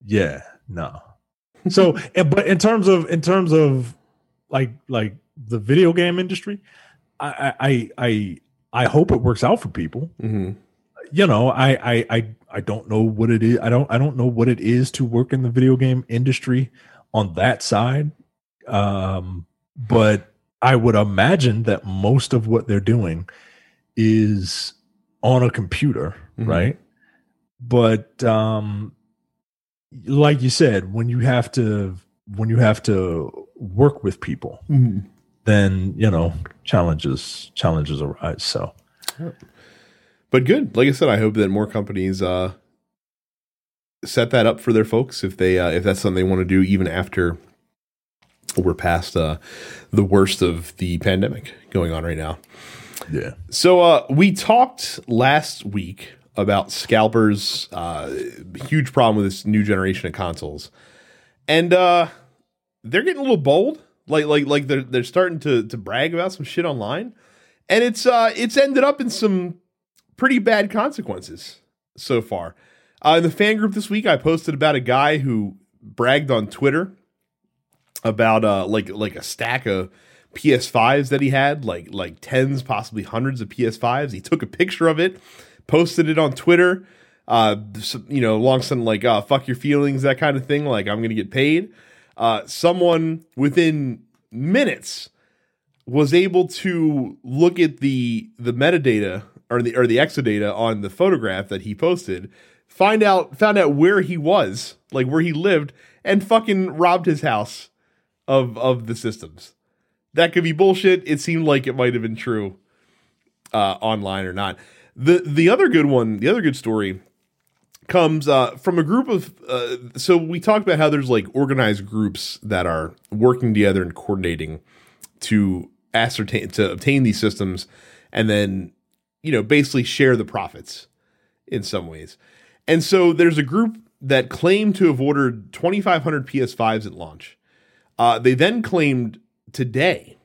Speaker 2: yeah, no. So, but in terms of in terms of like like the video game industry, I I I I hope it works out for people
Speaker 1: Mhm.
Speaker 2: you know I, I i i don't know what it is i don't i don't know what it is to work in the video game industry on that side um but i would imagine that most of what they're doing is on a computer
Speaker 1: Mhm.
Speaker 2: right but um like you said when you have to when you have to work with people
Speaker 1: Mhm.
Speaker 2: then you know challenges challenges arise so
Speaker 1: But good. Like I said, I hope that more companies uh, set that up for their folks if they uh, if that's something they want to do even after we're past uh, the worst of the pandemic going on right now.
Speaker 2: yeah
Speaker 1: So uh, we talked last week about scalpers, uh, huge problem with this new generation of consoles, and uh, they're getting a little bold. Like like like they're they're starting to to brag about some shit online, and it's uh it's ended up in some pretty bad consequences so far. Uh, in the fan group this week, I posted about a guy who bragged on Twitter about uh like like a stack of PS5s that he had, like like tens, possibly hundreds of PS5s. He took a picture of it, posted it on Twitter. Uh, you know, along something like uh, "fuck your feelings," that kind of thing. Like I'm gonna get paid. Uh, someone within minutes was able to look at the the metadata or the or the EXIF data on the photograph that he posted, find out found out where he was, like where he lived, and fucking robbed his house of of the systems. That could be bullshit. It seemed like it might have been true uh, online or not. The the other good one, the other good story comes uh, from a group of. Uh, so we talked about how there's like organized groups that are working together and coordinating to ascertain to obtain these systems, and then you know basically share the profits in some ways. And so there's a group that claimed to have ordered 2,500 PS5s at launch. Uh, they then claimed today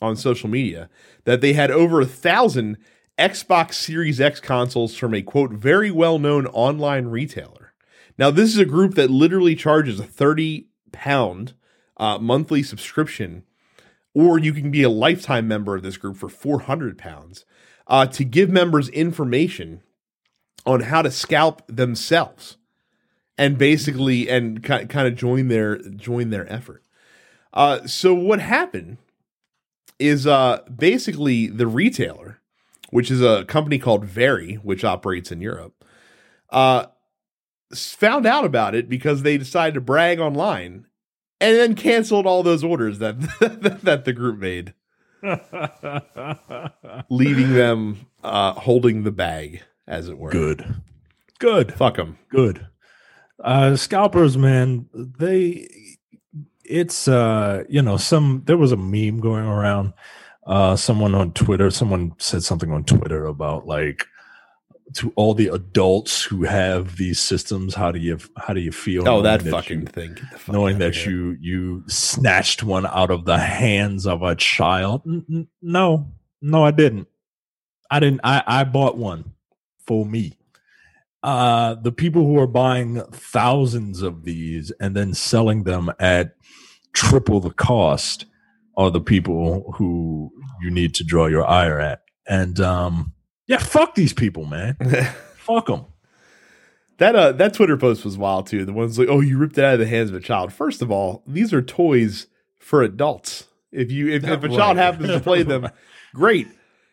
Speaker 1: on social media that they had over a thousand Xbox Series X consoles from a quote very well known online retailer. Now, this is a group that literally charges a 30 pound uh, monthly subscription, or you can be a lifetime member of this group for 400 pounds uh, to give members information on how to scalp themselves and basically and ki- kind of join their join their effort. Uh, so what happened is uh, basically the retailer, which is a company called Very, which operates in Europe, uh, found out about it because they decided to brag online and then canceled all those orders that that the group made, leaving them uh, holding the bag, as it were.
Speaker 2: Good. Good.
Speaker 1: Fuck them.
Speaker 2: Good. Uh scalpers, man, they it's uh you know, some there was a meme going around. Uh someone on Twitter, someone said something on Twitter about like to all the adults who have these systems, how do you how do you feel?
Speaker 1: Oh,
Speaker 2: knowing
Speaker 1: that
Speaker 2: you-
Speaker 1: fucking thing. Fuck
Speaker 2: knowing that
Speaker 1: here.
Speaker 2: you you snatched one out of the hands of a child no no i didn't i didn't i i bought one for me uh the people who are buying thousands of these and then selling them at triple the cost are the people who you need to draw your ire at and um yeah fuck these people man fuck them
Speaker 1: That uh that Twitter post was wild too. The ones like, oh, you ripped it out of the hands of a child. First of all, these are toys for adults. If you if, if a child happens to play them, great.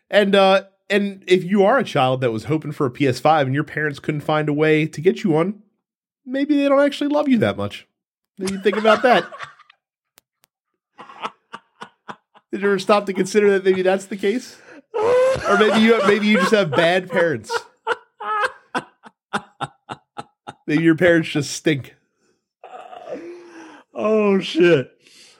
Speaker 1: And uh and if you are a child that was hoping for a PS5 and your parents couldn't find a way to get you one, maybe they don't actually love you that much. Maybe think about that. Did you ever stop to consider that maybe that's the case? Or maybe you maybe you just have bad parents. Maybe your parents just stink.
Speaker 2: Oh shit.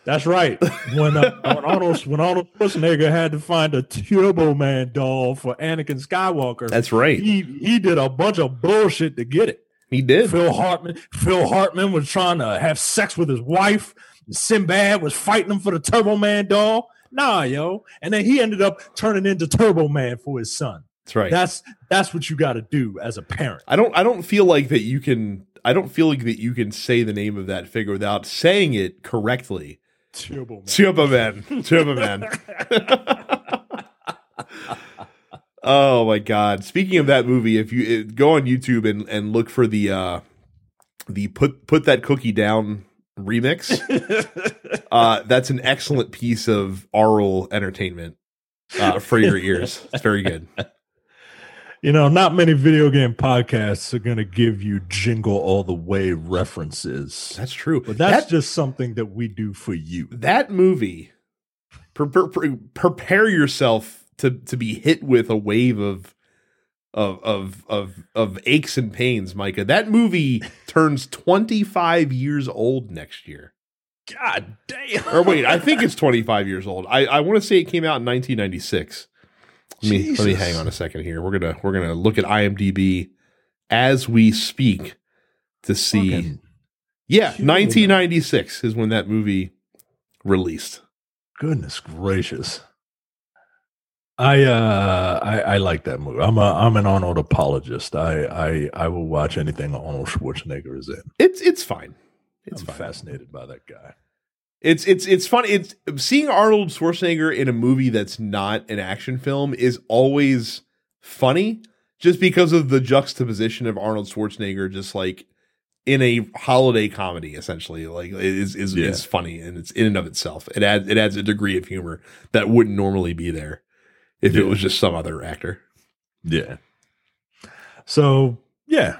Speaker 2: That's right. When uh, when Arnold when Arnold Schwarzenegger had to find a Turbo Man doll for Anakin Skywalker,
Speaker 1: That's right.
Speaker 2: he he did a bunch of bullshit to get it.
Speaker 1: He did.
Speaker 2: Phil Hartman Phil Hartman was trying to have sex with his wife. Sinbad was fighting him for the Turbo Man doll. Nah, yo. And then he ended up turning into Turbo Man for his son.
Speaker 1: That's right.
Speaker 2: That's that's what you got to do as a parent.
Speaker 1: I don't I don't feel like that you can I don't feel like that you can say the name of that figure without saying it correctly.
Speaker 2: Turbo Man.
Speaker 1: Superman. Man. oh my god. Speaking of that movie, if you eh, go on YouTube and and look for the uh the put put that cookie down remix, uh that's an excellent piece of oral entertainment uh for your ears. It's very good.
Speaker 2: You know, not many video game podcasts are going to give you jingle all the way references.
Speaker 1: That's true.
Speaker 2: But that's
Speaker 1: That-
Speaker 2: just something that we do for you.
Speaker 1: that movie pre- pre- pre- prepare yourself to to be hit with a wave of of of of of aches and pains micah that movie turns 25 years old next year
Speaker 2: God damn.
Speaker 1: or wait i think it's 25 years old i i want to say it came out in 1996 let me let me hang on a second here we're gonna we're gonna look at imdb as we speak to see
Speaker 2: Fucking
Speaker 1: yeah
Speaker 2: Human.
Speaker 1: 1996 is when that movie released
Speaker 2: goodness gracious. I uh I, I like that movie. I'm a I'm an Arnold apologist. I I I will watch anything Arnold Schwarzenegger is in.
Speaker 1: It's it's fine. It's
Speaker 2: I'm
Speaker 1: fine.
Speaker 2: fascinated by that guy.
Speaker 1: It's it's it's funny. It's seeing Arnold Schwarzenegger in a movie that's not an action film is always funny, just because of the juxtaposition of Arnold Schwarzenegger, just like in a holiday comedy, essentially. Like it is is
Speaker 2: Yeah.
Speaker 1: is funny and it's in and of itself. It adds it adds a degree of humor that wouldn't normally be there if it was just some other actor.
Speaker 2: Yeah. So yeah,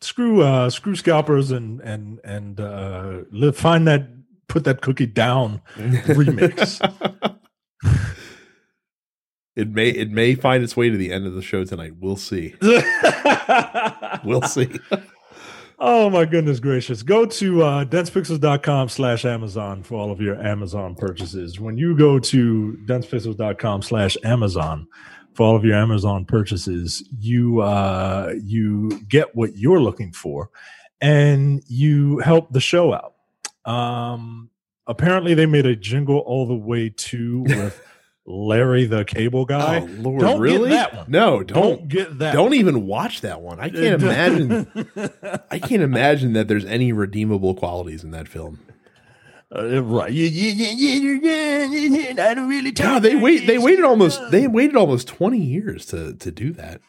Speaker 2: screw uh screw scalpers and and and uh live, find that put that cookie down remix.
Speaker 1: It may it may find its way to the end of the show tonight. We'll see. We'll see.
Speaker 2: oh my goodness gracious. Go to uh densepixels.com slash Amazon for all of your Amazon purchases. When you go to densepixels.com slash Amazon for all of your Amazon purchases, you uh you get what you're looking for and you help the show out. Um apparently they made a jingle all the way to with Larry the Cable Guy.
Speaker 1: oh Lord,
Speaker 2: Don't get
Speaker 1: really?
Speaker 2: that one.
Speaker 1: No,
Speaker 2: Don't
Speaker 1: don't
Speaker 2: get that.
Speaker 1: don't even watch that one. I can't imagine. I can't imagine that there's any redeemable qualities in that film.
Speaker 2: Uh, right. Yeah, yeah, yeah, yeah, yeah, yeah, yeah. I don't really
Speaker 1: God, they wait. They waited almost. They waited almost twenty years to to do that.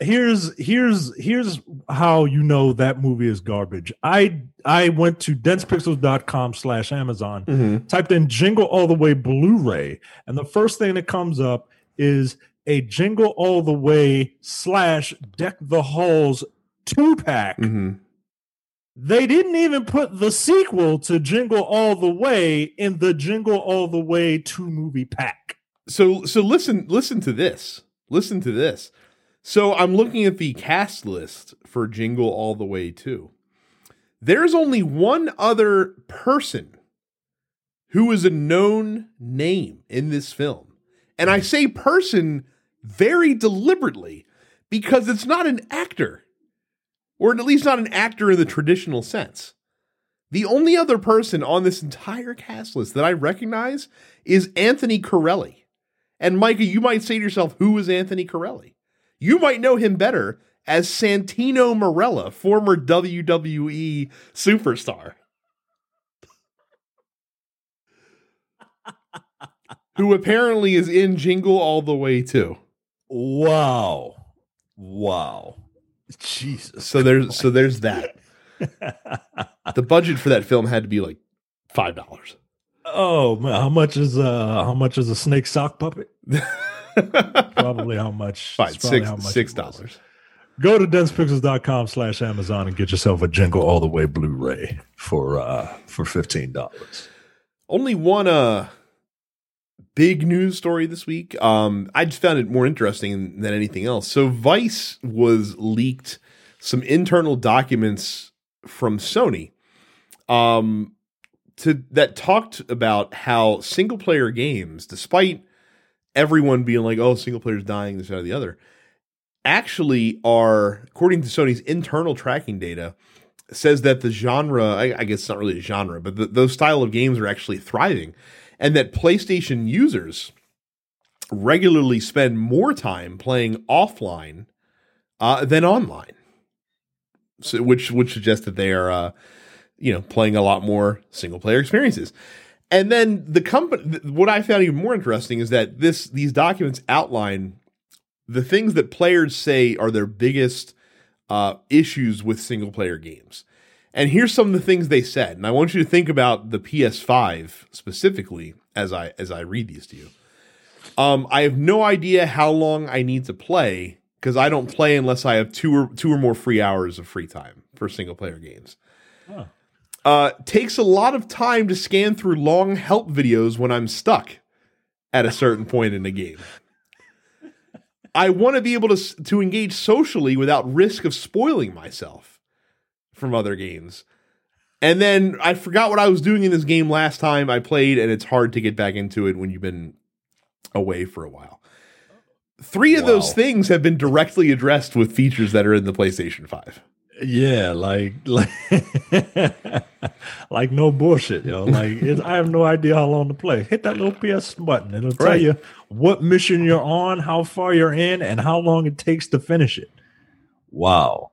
Speaker 2: here's here's here's how you know that movie is garbage. I I went to densepixels.com slash Amazon, typed in jingle all the way Blu-ray, and the first thing that comes up is a jingle all the way slash deck the halls two pack.
Speaker 1: Mhm.
Speaker 2: They didn't even put the sequel to Jingle All the Way in the Jingle All the Way two movie pack.
Speaker 1: So so listen listen to this. Listen to this. So I'm looking at the cast list for Jingle All the Way too. There's only one other person who is a known name in this film. And I say person very deliberately because it's not an actor. Or at least not an actor in the traditional sense. The only other person on this entire cast list that I recognize is Anthony Carelli. And Micah, you might say to yourself, who is Anthony Carelli? You might know him better as Santino Marella, former WWE superstar. who apparently is in Jingle All the Way too.
Speaker 2: Wow. Wow. Jesus.
Speaker 1: So there's so there's that. the budget for that film had to be like five dollars.
Speaker 2: Oh man, how much is uh how much is a snake sock puppet? probably how much
Speaker 1: Fine, six
Speaker 2: how much
Speaker 1: six dollars.
Speaker 2: Go to densepixels.com slash Amazon and get yourself a Jingle All the Way Blu-ray for uh for fifteen dollars.
Speaker 1: Only one uh big news story this week. Um, I just found it more interesting than anything else. So Vice was leaked some internal documents from Sony. Um to that talked about how single player games, despite everyone being like, oh, single player's dying, this, that, or the other, actually are, according to Sony's internal tracking data, says that the genre, I, I guess it's not really a genre, but the, those style of games are actually thriving, and that PlayStation users regularly spend more time playing offline uh, than online, so, which which suggests that they are, uh, you know, playing a lot more single player experiences. And then the company, what I found even more interesting is that this these documents outline the things that players say are their biggest uh, issues with single player games. And here's some of the things they said. And I want you to think about the PS5 specifically as I as I read these to you. Um, I have no idea how long I need to play because I don't play unless I have two or two or more free hours of free time for single player games.
Speaker 2: Huh.
Speaker 1: Uh, takes a lot of time to scan through long help videos when I'm stuck at a certain point in the game. I want to be able to to engage socially without risk of spoiling myself from other games. And then I forgot what I was doing in this game last time I played, and it's hard to get back into it when you've been away for a while. Three of those things have been directly addressed with features that are in the PlayStation 5.
Speaker 2: Yeah, like like like no bullshit, yo. Like I have no idea how long to play. Hit that little PS button. It'll tell
Speaker 1: Right.
Speaker 2: you what mission you're on, how far you're in, and how long it takes to finish it. Wow.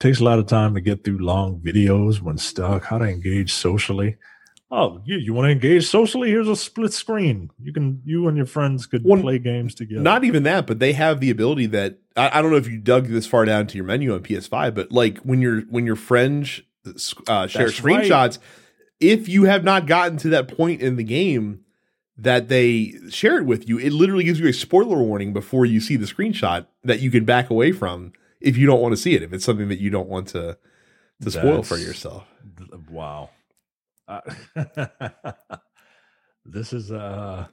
Speaker 2: Takes a lot of time to get through long videos when stuck, how to engage socially. Oh, you, you want to engage socially? Here's a split screen. You can you and your friends could
Speaker 1: One-
Speaker 2: play games together.
Speaker 1: Not even that, but they have the ability that I, I don't know if you dug this far down to your menu on PS5, but like when your when your friends uh, share
Speaker 2: That's right.
Speaker 1: screenshots, if you have not gotten to that point in the game that they shared with you, it literally gives you a spoiler warning before you see the screenshot that you can back away from if you don't want to see it. If it's something that you don't want to to spoil for yourself.
Speaker 2: Wow. Uh, this is uh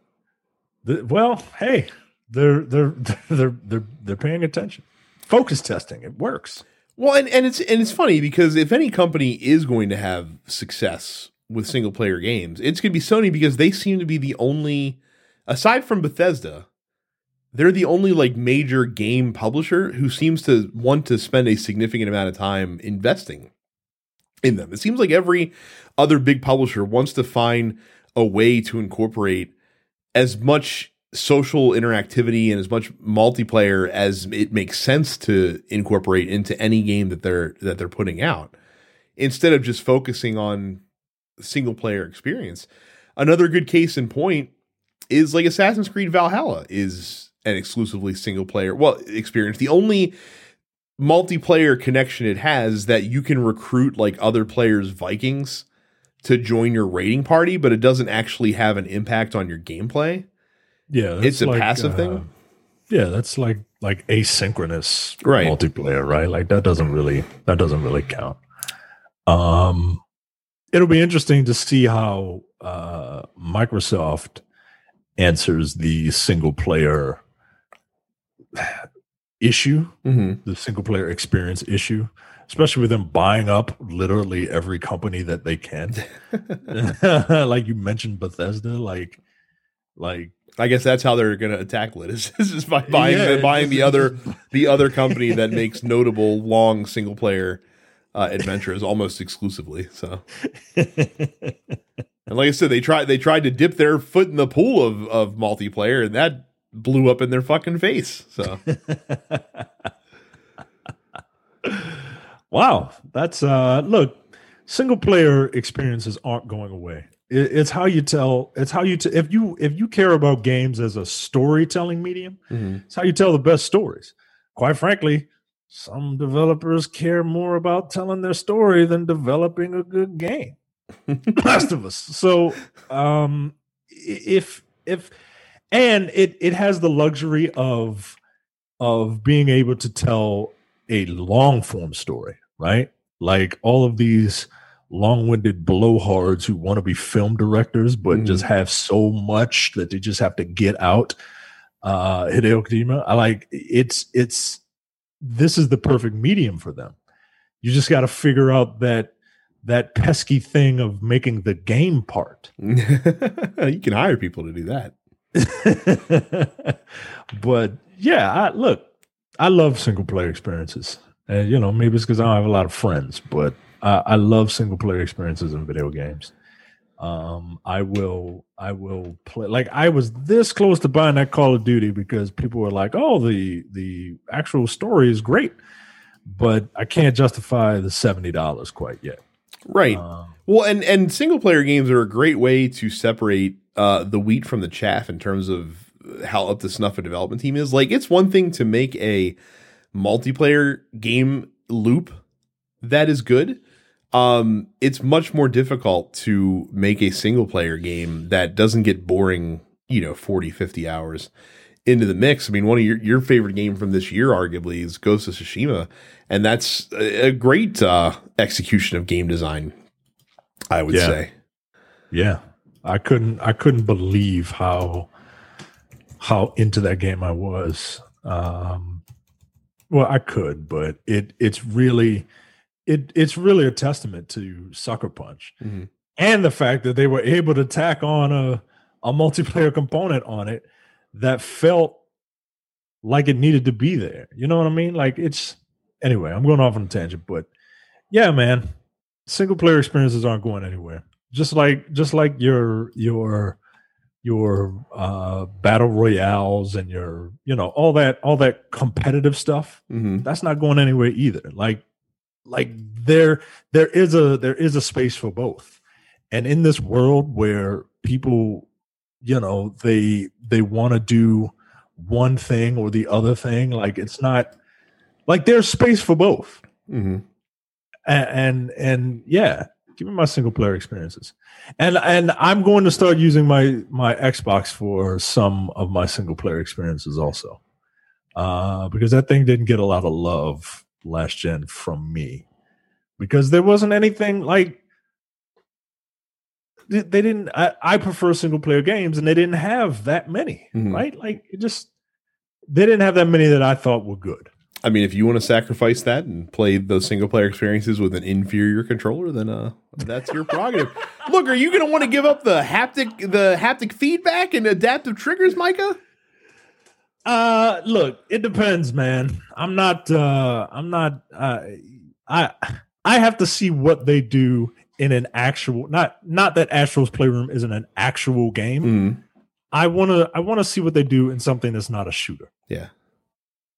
Speaker 2: th- well, hey, they're they're they're they're they're paying attention. Focus testing, it works.
Speaker 1: Well, and, and it's and it's funny because if any company is going to have success with single player games, it's going to be Sony because they seem to be the only, aside from Bethesda, they're the only like major game publisher who seems to want to spend a significant amount of time investing in them. It seems like every other big publisher wants to find a way to incorporate as much social interactivity and as much multiplayer as it makes sense to incorporate into any game that they're that they're putting out instead of just focusing on single player experience. Another good case in point is like Assassin's Creed Valhalla is an exclusively single player well experience. The only multiplayer connection it has is that you can recruit like other players Vikings to join your raiding party, but it doesn't actually have an impact on your gameplay.
Speaker 2: Yeah,
Speaker 1: It's a passive
Speaker 2: uh,
Speaker 1: thing?
Speaker 2: Yeah, that's like like asynchronous
Speaker 1: Right.
Speaker 2: multiplayer, right? Like that doesn't really that doesn't really count. Um, it'll be interesting to see how uh, Microsoft answers the single player issue
Speaker 1: Mm-hmm.
Speaker 2: the single player experience issue, especially with them buying up literally every company that they can. like you mentioned Bethesda, like like
Speaker 1: I guess that's how they're going to attack it is, just by buying
Speaker 2: Yeah,
Speaker 1: buying the other the other company that makes notable long single player uh, adventures almost exclusively. So, and like I said, they tried they tried to dip their foot in the pool of of multiplayer, and that blew up in their fucking face. So,
Speaker 2: wow, that's uh look, single player experiences aren't going away. It, it's how you tell. It's how you t- if you if you care about games as a storytelling medium, it's how you tell the best stories. Quite frankly, some developers care more about telling their story than developing a good game. Last of Us. So, um, if if and it it has the luxury of of being able to tell a long form story, right? Like all of these long-winded blowhards who want to be film directors but mm. just have so much that they just have to get out uh Hideo Kojima. I like it's it's this is the perfect medium for them. You just got to figure out that that pesky thing of making the game part.
Speaker 1: you can hire people to do that.
Speaker 2: but yeah, I, look, I love single player experiences. And you know, maybe it's because I don't have a lot of friends, but I, I love single player experiences in video games. Um, I will, I will play. Like I was this close to buying that Call of Duty because people were like, "Oh, the the actual story is great," but I can't justify the seventy dollars quite yet.
Speaker 1: Right. Um, well, and and single player games are a great way to separate uh, the wheat from the chaff in terms of how up to snuff a development team is. Like, it's one thing to make a multiplayer game loop that is good. Um, it's much more difficult to make a single player game that doesn't get boring, you know, 40, 50 hours into the mix. I mean, one of your, your favorite game from this year, arguably, is Ghost of Tsushima. And that's a, a great uh, execution of game design, I would
Speaker 2: yeah.
Speaker 1: say.
Speaker 2: Yeah. I couldn't I couldn't believe how how into that game I was. Um, well, I could, but it it's really it it's really a testament to Sucker Punch mm-hmm. and the fact that they were able to tack on a a multiplayer component on it that felt like it needed to be there. You know what I mean? Like it's anyway. I'm going off on a tangent, but yeah, man, single player experiences aren't going anywhere. Just like just like your your your uh, battle royales and your you know all that all that competitive stuff mm-hmm. that's not going anywhere either like like there there is a there is a space for both and in this world where people you know they they want to do one thing or the other thing. Like it's not like there's space for both. Mm-hmm. and, and and yeah give me my single player experiences. And and I'm going to start using my my Xbox for some of my single player experiences also, uh, because that thing didn't get a lot of love last gen from me, because there wasn't anything like they didn't. I, I prefer single player games, and they didn't have that many, mm-hmm. right? Like it just they didn't have that many that I thought were good.
Speaker 1: I mean, if you want to sacrifice that and play those single player experiences with an inferior controller, then uh, that's your prerogative. Look, are you going to want to give up the haptic the haptic feedback and adaptive triggers, Micah?
Speaker 2: Uh, look, it depends, man. I'm not. Uh, I'm not. Uh, I I have to see what they do in an actual. Not not that Astro's Playroom isn't an actual game. Mm. I want to. I want to see what they do in something that's not a shooter.
Speaker 1: Yeah.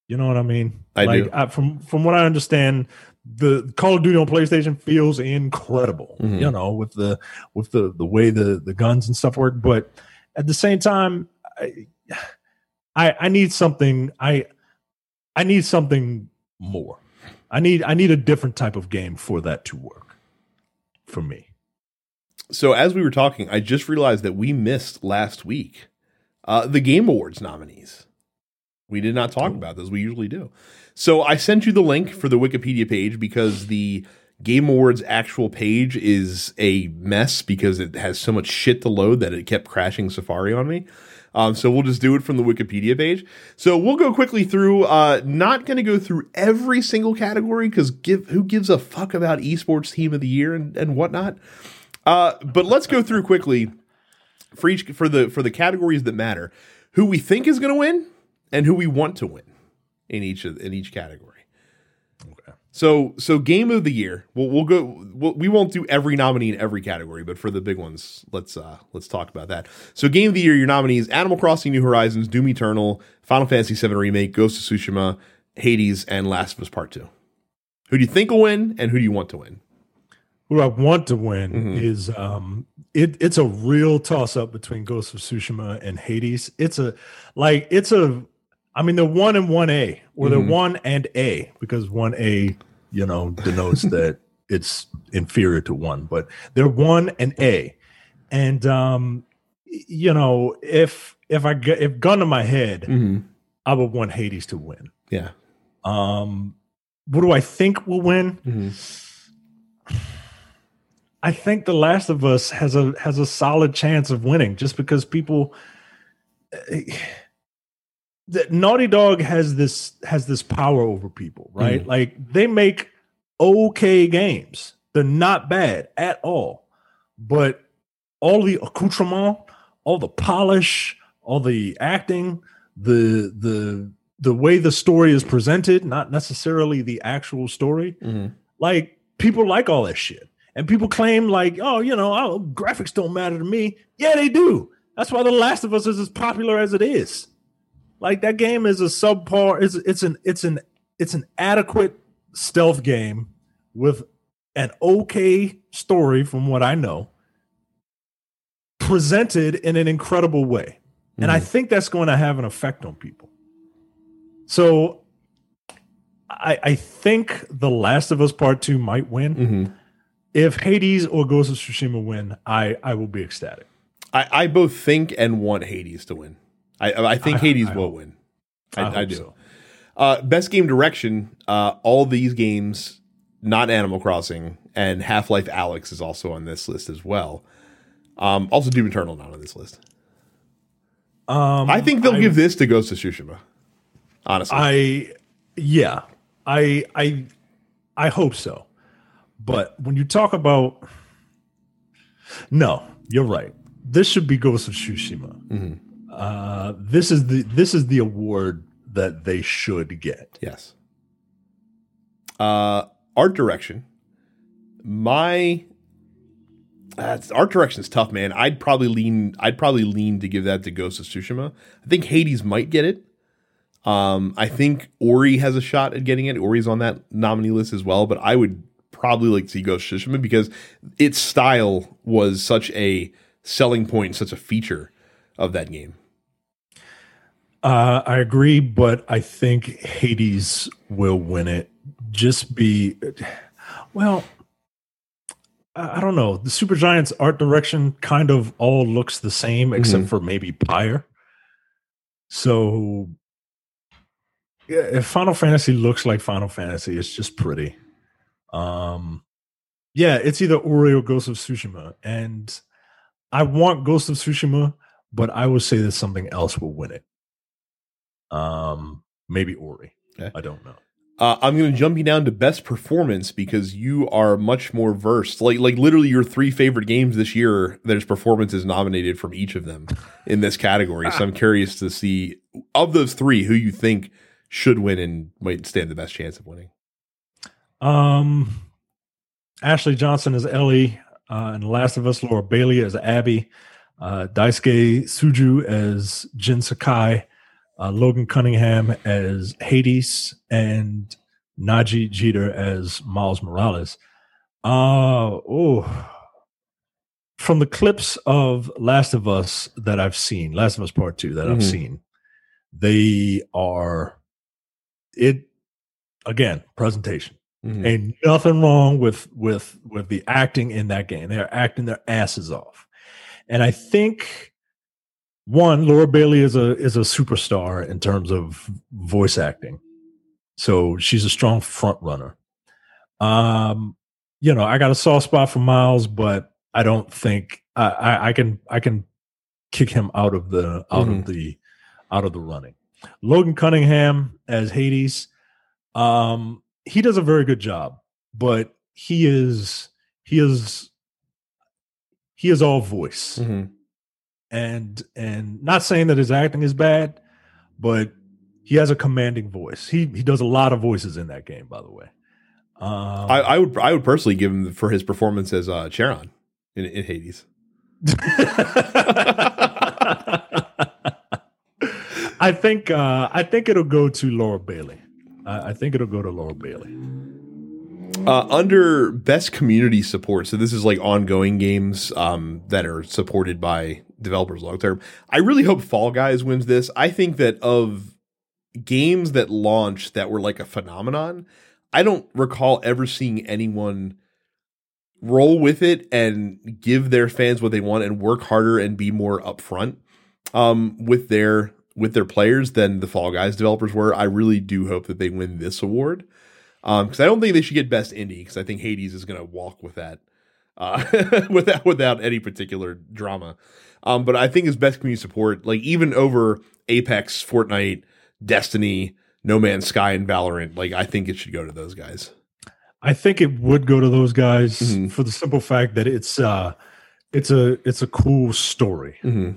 Speaker 2: You know what I mean?
Speaker 1: I
Speaker 2: like,
Speaker 1: do.
Speaker 2: I, from from what I understand, the Call of Duty on PlayStation feels incredible. Mm-hmm. You know, with the with the the way the the guns and stuff work. But at the same time, I I, I need something. I I need something more. I need I need a different type of game for that to work for me.
Speaker 1: So as we were talking, I just realized that we missed last week uh, the Game Awards nominees. We did not talk about this. We usually do. So I sent you the link for the Wikipedia page because the Game Awards actual page is a mess because it has so much shit to load that it kept crashing Safari on me. Um, so we'll just do it from the Wikipedia page. So we'll go quickly through. Uh, not going to go through every single category because give who gives a fuck about esports team of the year and, and whatnot. Uh, but let's go through quickly for each for the for the categories that matter. Who we think is going to win and who we want to win in each of in each category. So so game of the year. We'll we'll go. We'll, we won't do every nominee in every category, but for the big ones, let's uh let's talk about that. So game of the year, your nominees: Animal Crossing: New Horizons, Doom Eternal, Final Fantasy VII Remake, Ghost of Tsushima, Hades, and Last of Us Part Two. Who do you think will win, and who do you want to win?
Speaker 2: Who I want to win mm-hmm. is um it it's a real toss up between Ghost of Tsushima and Hades. It's a like it's a I mean, they're one and one A, or they're one and A because one A, you know, denotes that it's inferior to one, but they're one and A. And um, you know, if if I get if gun to my head,
Speaker 1: Mhm.
Speaker 2: I would want Hades to win.
Speaker 1: Yeah.
Speaker 2: Um, what do I think will win?
Speaker 1: Mhm.
Speaker 2: I think The Last of Us has a has a solid chance of winning just because people the Naughty Dog has this has this power over people, right?
Speaker 1: Mhm.
Speaker 2: Like they make okay games. They're not bad at all. But all the accoutrement, all the polish, all the acting, the the the way the story is presented, not necessarily the actual story,
Speaker 1: Mhm.
Speaker 2: like people like all that shit and people claim like oh you know oh, graphics don't matter to me yeah they do that's why the last of us is as popular as it is like that game is a subpar it's, it's an it's an it's an adequate stealth game with an okay story from what i know presented in an incredible way and i think that's going to have an effect on people so I, I think The Last of Us Part Two might win.
Speaker 1: Mhm.
Speaker 2: If Hades or Ghost of Tsushima win, I I will be ecstatic.
Speaker 1: I, I both think and want Hades to win. I I think
Speaker 2: I-
Speaker 1: Hades
Speaker 2: I
Speaker 1: will
Speaker 2: hope-
Speaker 1: win.
Speaker 2: I,
Speaker 1: I, I, do.
Speaker 2: so.
Speaker 1: Uh, best game direction. Uh, all these games, not Animal Crossing, and Half Life Alyx is also on this list as well. Um, also, Doom Eternal not on this list.
Speaker 2: Um,
Speaker 1: I think they'll
Speaker 2: I-
Speaker 1: give this to Ghost of Tsushima. Honestly,
Speaker 2: I yeah, I I I hope so. But when you talk about no, you're right. This should be Ghost of Tsushima.
Speaker 1: Mm-hmm.
Speaker 2: Uh, this is the this is the award that they should get.
Speaker 1: yes. Uh, art direction. My uh, art direction is tough, man. I'd probably lean. I'd probably lean to give that to Ghost of Tsushima. I think Hades might get it. Um, I think Ori has a shot at getting it. Ori's on that nominee list as well, but I would probably like to see Ghost of Tsushima because its style was such a selling point, such a feature of that game.
Speaker 2: Uh, I agree, but I think Hades will win it. Just be well. I don't know. The Supergiant's art direction kind of all looks the same, except for maybe Pyre. So, yeah, if Final Fantasy looks like Final Fantasy, it's just pretty. Um, yeah, it's either Ori or Ghost of Tsushima, and I want Ghost of Tsushima, but I would say that something else will win it. Um, maybe Ori.
Speaker 1: Okay.
Speaker 2: I don't know.
Speaker 1: Uh, I'm going to jump you down to best performance because you are much more versed. Like, like literally, your three favorite games this year. There's performances nominated from each of them in this category. so I'm curious to see of those three who you think should win and might stand the best chance of winning.
Speaker 2: Um, Ashley Johnson as Ellie, uh, and Last of Us, Laura Bailey as Abby, uh, Daisuke Tsuji as Jin Sakai, uh, Logan Cunningham as Hades, and Najee Jeter as Miles Morales. Uh, oh, from the clips of Last of Us that I've seen, Last of Us Part Two that I've
Speaker 1: Mhm.
Speaker 2: seen, they are it again presentation
Speaker 1: Mhm.
Speaker 2: ain't nothing wrong with with with the acting in that game. They're acting their asses off, and I think one Laura Bailey is a is a superstar in terms of voice acting, so she's a strong front runner. Um, you know, I got a soft spot for Miles, but I don't think I, I, I can I can kick him out of the out
Speaker 1: Mhm.
Speaker 2: of the out of the running. Logan Cunningham as Hades. Um, he does a very good job, but he is he is he is all voice.
Speaker 1: Mhm.
Speaker 2: And and not saying that his acting is bad, but he has a commanding voice. He he does a lot of voices in that game, by the way. Um,
Speaker 1: I, I would I would personally give him for his performance as uh, Charon in, in Hades.
Speaker 2: I think uh, I think it'll go to Laura Bailey. I, I think it'll go to Laura Bailey.
Speaker 1: Uh, under best community support, so this is like ongoing games um, that are supported by developers long term. I really hope Fall Guys wins this. I think that of games that launched that were like a phenomenon, I don't recall ever seeing anyone roll with it and give their fans what they want and work harder and be more upfront um, with their with their players than the Fall Guys developers were. I really do hope that they win this award because um, I don't think they should get best indie because I think Hades is going to walk with that uh, without without any particular drama. Um, but I think his best community support, like even over Apex, Fortnite, Destiny, No Man's Sky, and Valorant, like I think it should go to those guys.
Speaker 2: I think it would go to those guys mm-hmm. for the simple fact that it's uh it's a it's a cool story. Mm-hmm.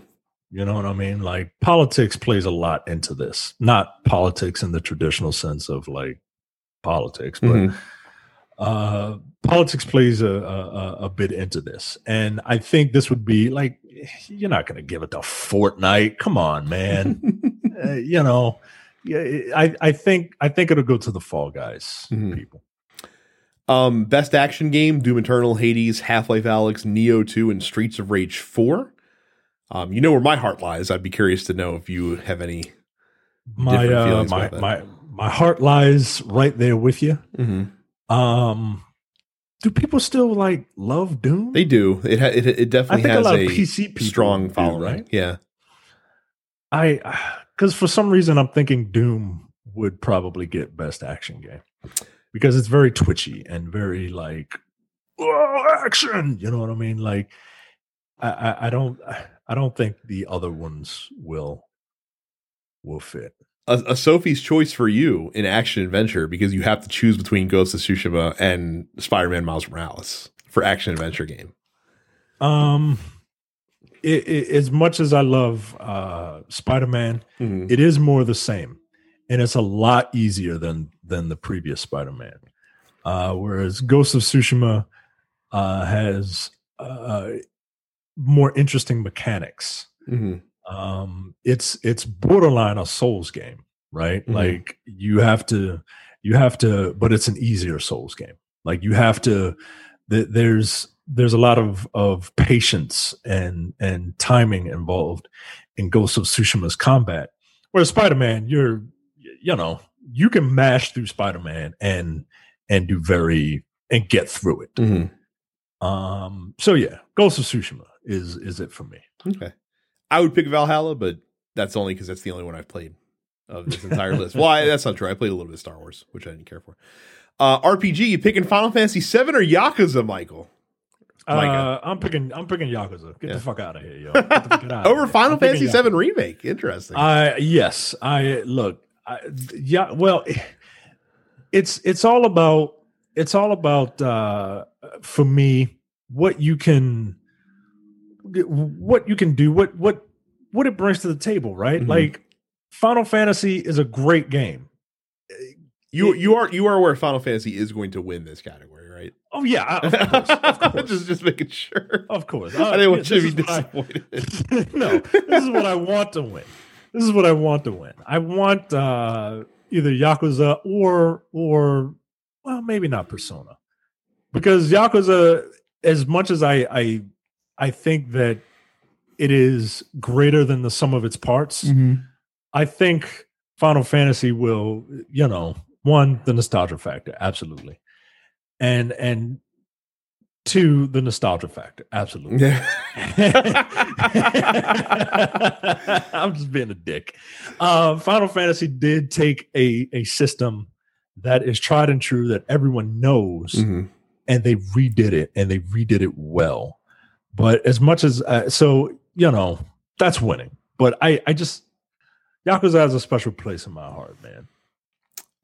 Speaker 2: You know what I mean? Like politics plays a lot into this. Not politics in the traditional sense of like politics, but mm-hmm. uh politics plays a, a, a bit into this. And I think this would be like you're not going to give it to Fortnite. Come on, man. uh, you know, I I think I think it'll go to the Fall Guys mm-hmm. people.
Speaker 1: Um, best action game: Doom Eternal, Hades, Half Life, Alyx, Nioh Two, and Streets of Rage Four. Um, you know where my heart lies. I'd be curious to know if you have any.
Speaker 2: My uh, my my my heart lies right there with you. Mm-hmm. Um, do people still like love Doom?
Speaker 1: They do. It ha- it, it definitely has a, a PC strong following, right? Yeah.
Speaker 2: I because for some reason I'm thinking Doom would probably get best action game because it's very twitchy and very like oh, action. You know what I mean? Like I, I, I don't I don't think the other ones will will fit.
Speaker 1: A, a, Sophie's choice for you in action adventure because you have to choose between Ghost of Tsushima and Spider-Man Miles Morales for action adventure game.
Speaker 2: Um, it, it, as much as I love uh, Spider-Man, mm-hmm. it is more the same and it's a lot easier than than the previous Spider-Man. Uh, whereas Ghost of Tsushima uh, has uh, more interesting mechanics. Mm-hmm. Um, it's it's borderline a Souls game, right? Mm-hmm. Like you have to you have to, but it's an easier Souls game. Like you have to. Th- there's there's a lot of of patience and and timing involved in Ghost of Tsushima's combat. Whereas Spider Man, you're you know, you can mash through Spider Man and and do very and get through it. Mm-hmm. Um. So yeah, Ghost of Tsushima is is it for me.
Speaker 1: Okay, I would pick Valhalla, but that's only because that's the only one I've played of this entire list. Well, I, that's not true. I played a little bit of Star Wars, which I didn't care for. Uh, RPG, you picking Final Fantasy Seven or Yakuza, Michael?
Speaker 2: Uh, I'm picking. I'm picking Yakuza. Get yeah. the fuck out of here, yo.
Speaker 1: Over Final Fantasy Seven remake. Interesting.
Speaker 2: I yes. I look yeah, well, it's it's all about it's all about uh, for me what you can what you can do what what what it brings to the table, right? Mm-hmm. Like Final Fantasy is a great game.
Speaker 1: You you are you are aware Final Fantasy is going to win this category, right?
Speaker 2: Oh yeah, of course. Of course.
Speaker 1: just just making sure.
Speaker 2: Of course,
Speaker 1: uh, I didn't want you to be disappointed.
Speaker 2: I, no, this is what I want to win this is what I want to win. I want uh, either Yakuza or or well, maybe not Persona, because Yakuza, as much as I I I think that it is greater than the sum of its parts, mm-hmm. I think Final Fantasy will, you know, one the nostalgia factor, absolutely, and and to the nostalgia factor. Absolutely. Yeah. I'm just being a dick. Uh, Final Fantasy did take a, a system that is tried and true that everyone knows, mm-hmm. and they redid it and they redid it well. But as much as uh, so, you know, that's winning. But I, I just Yakuza has a special place in my heart, man.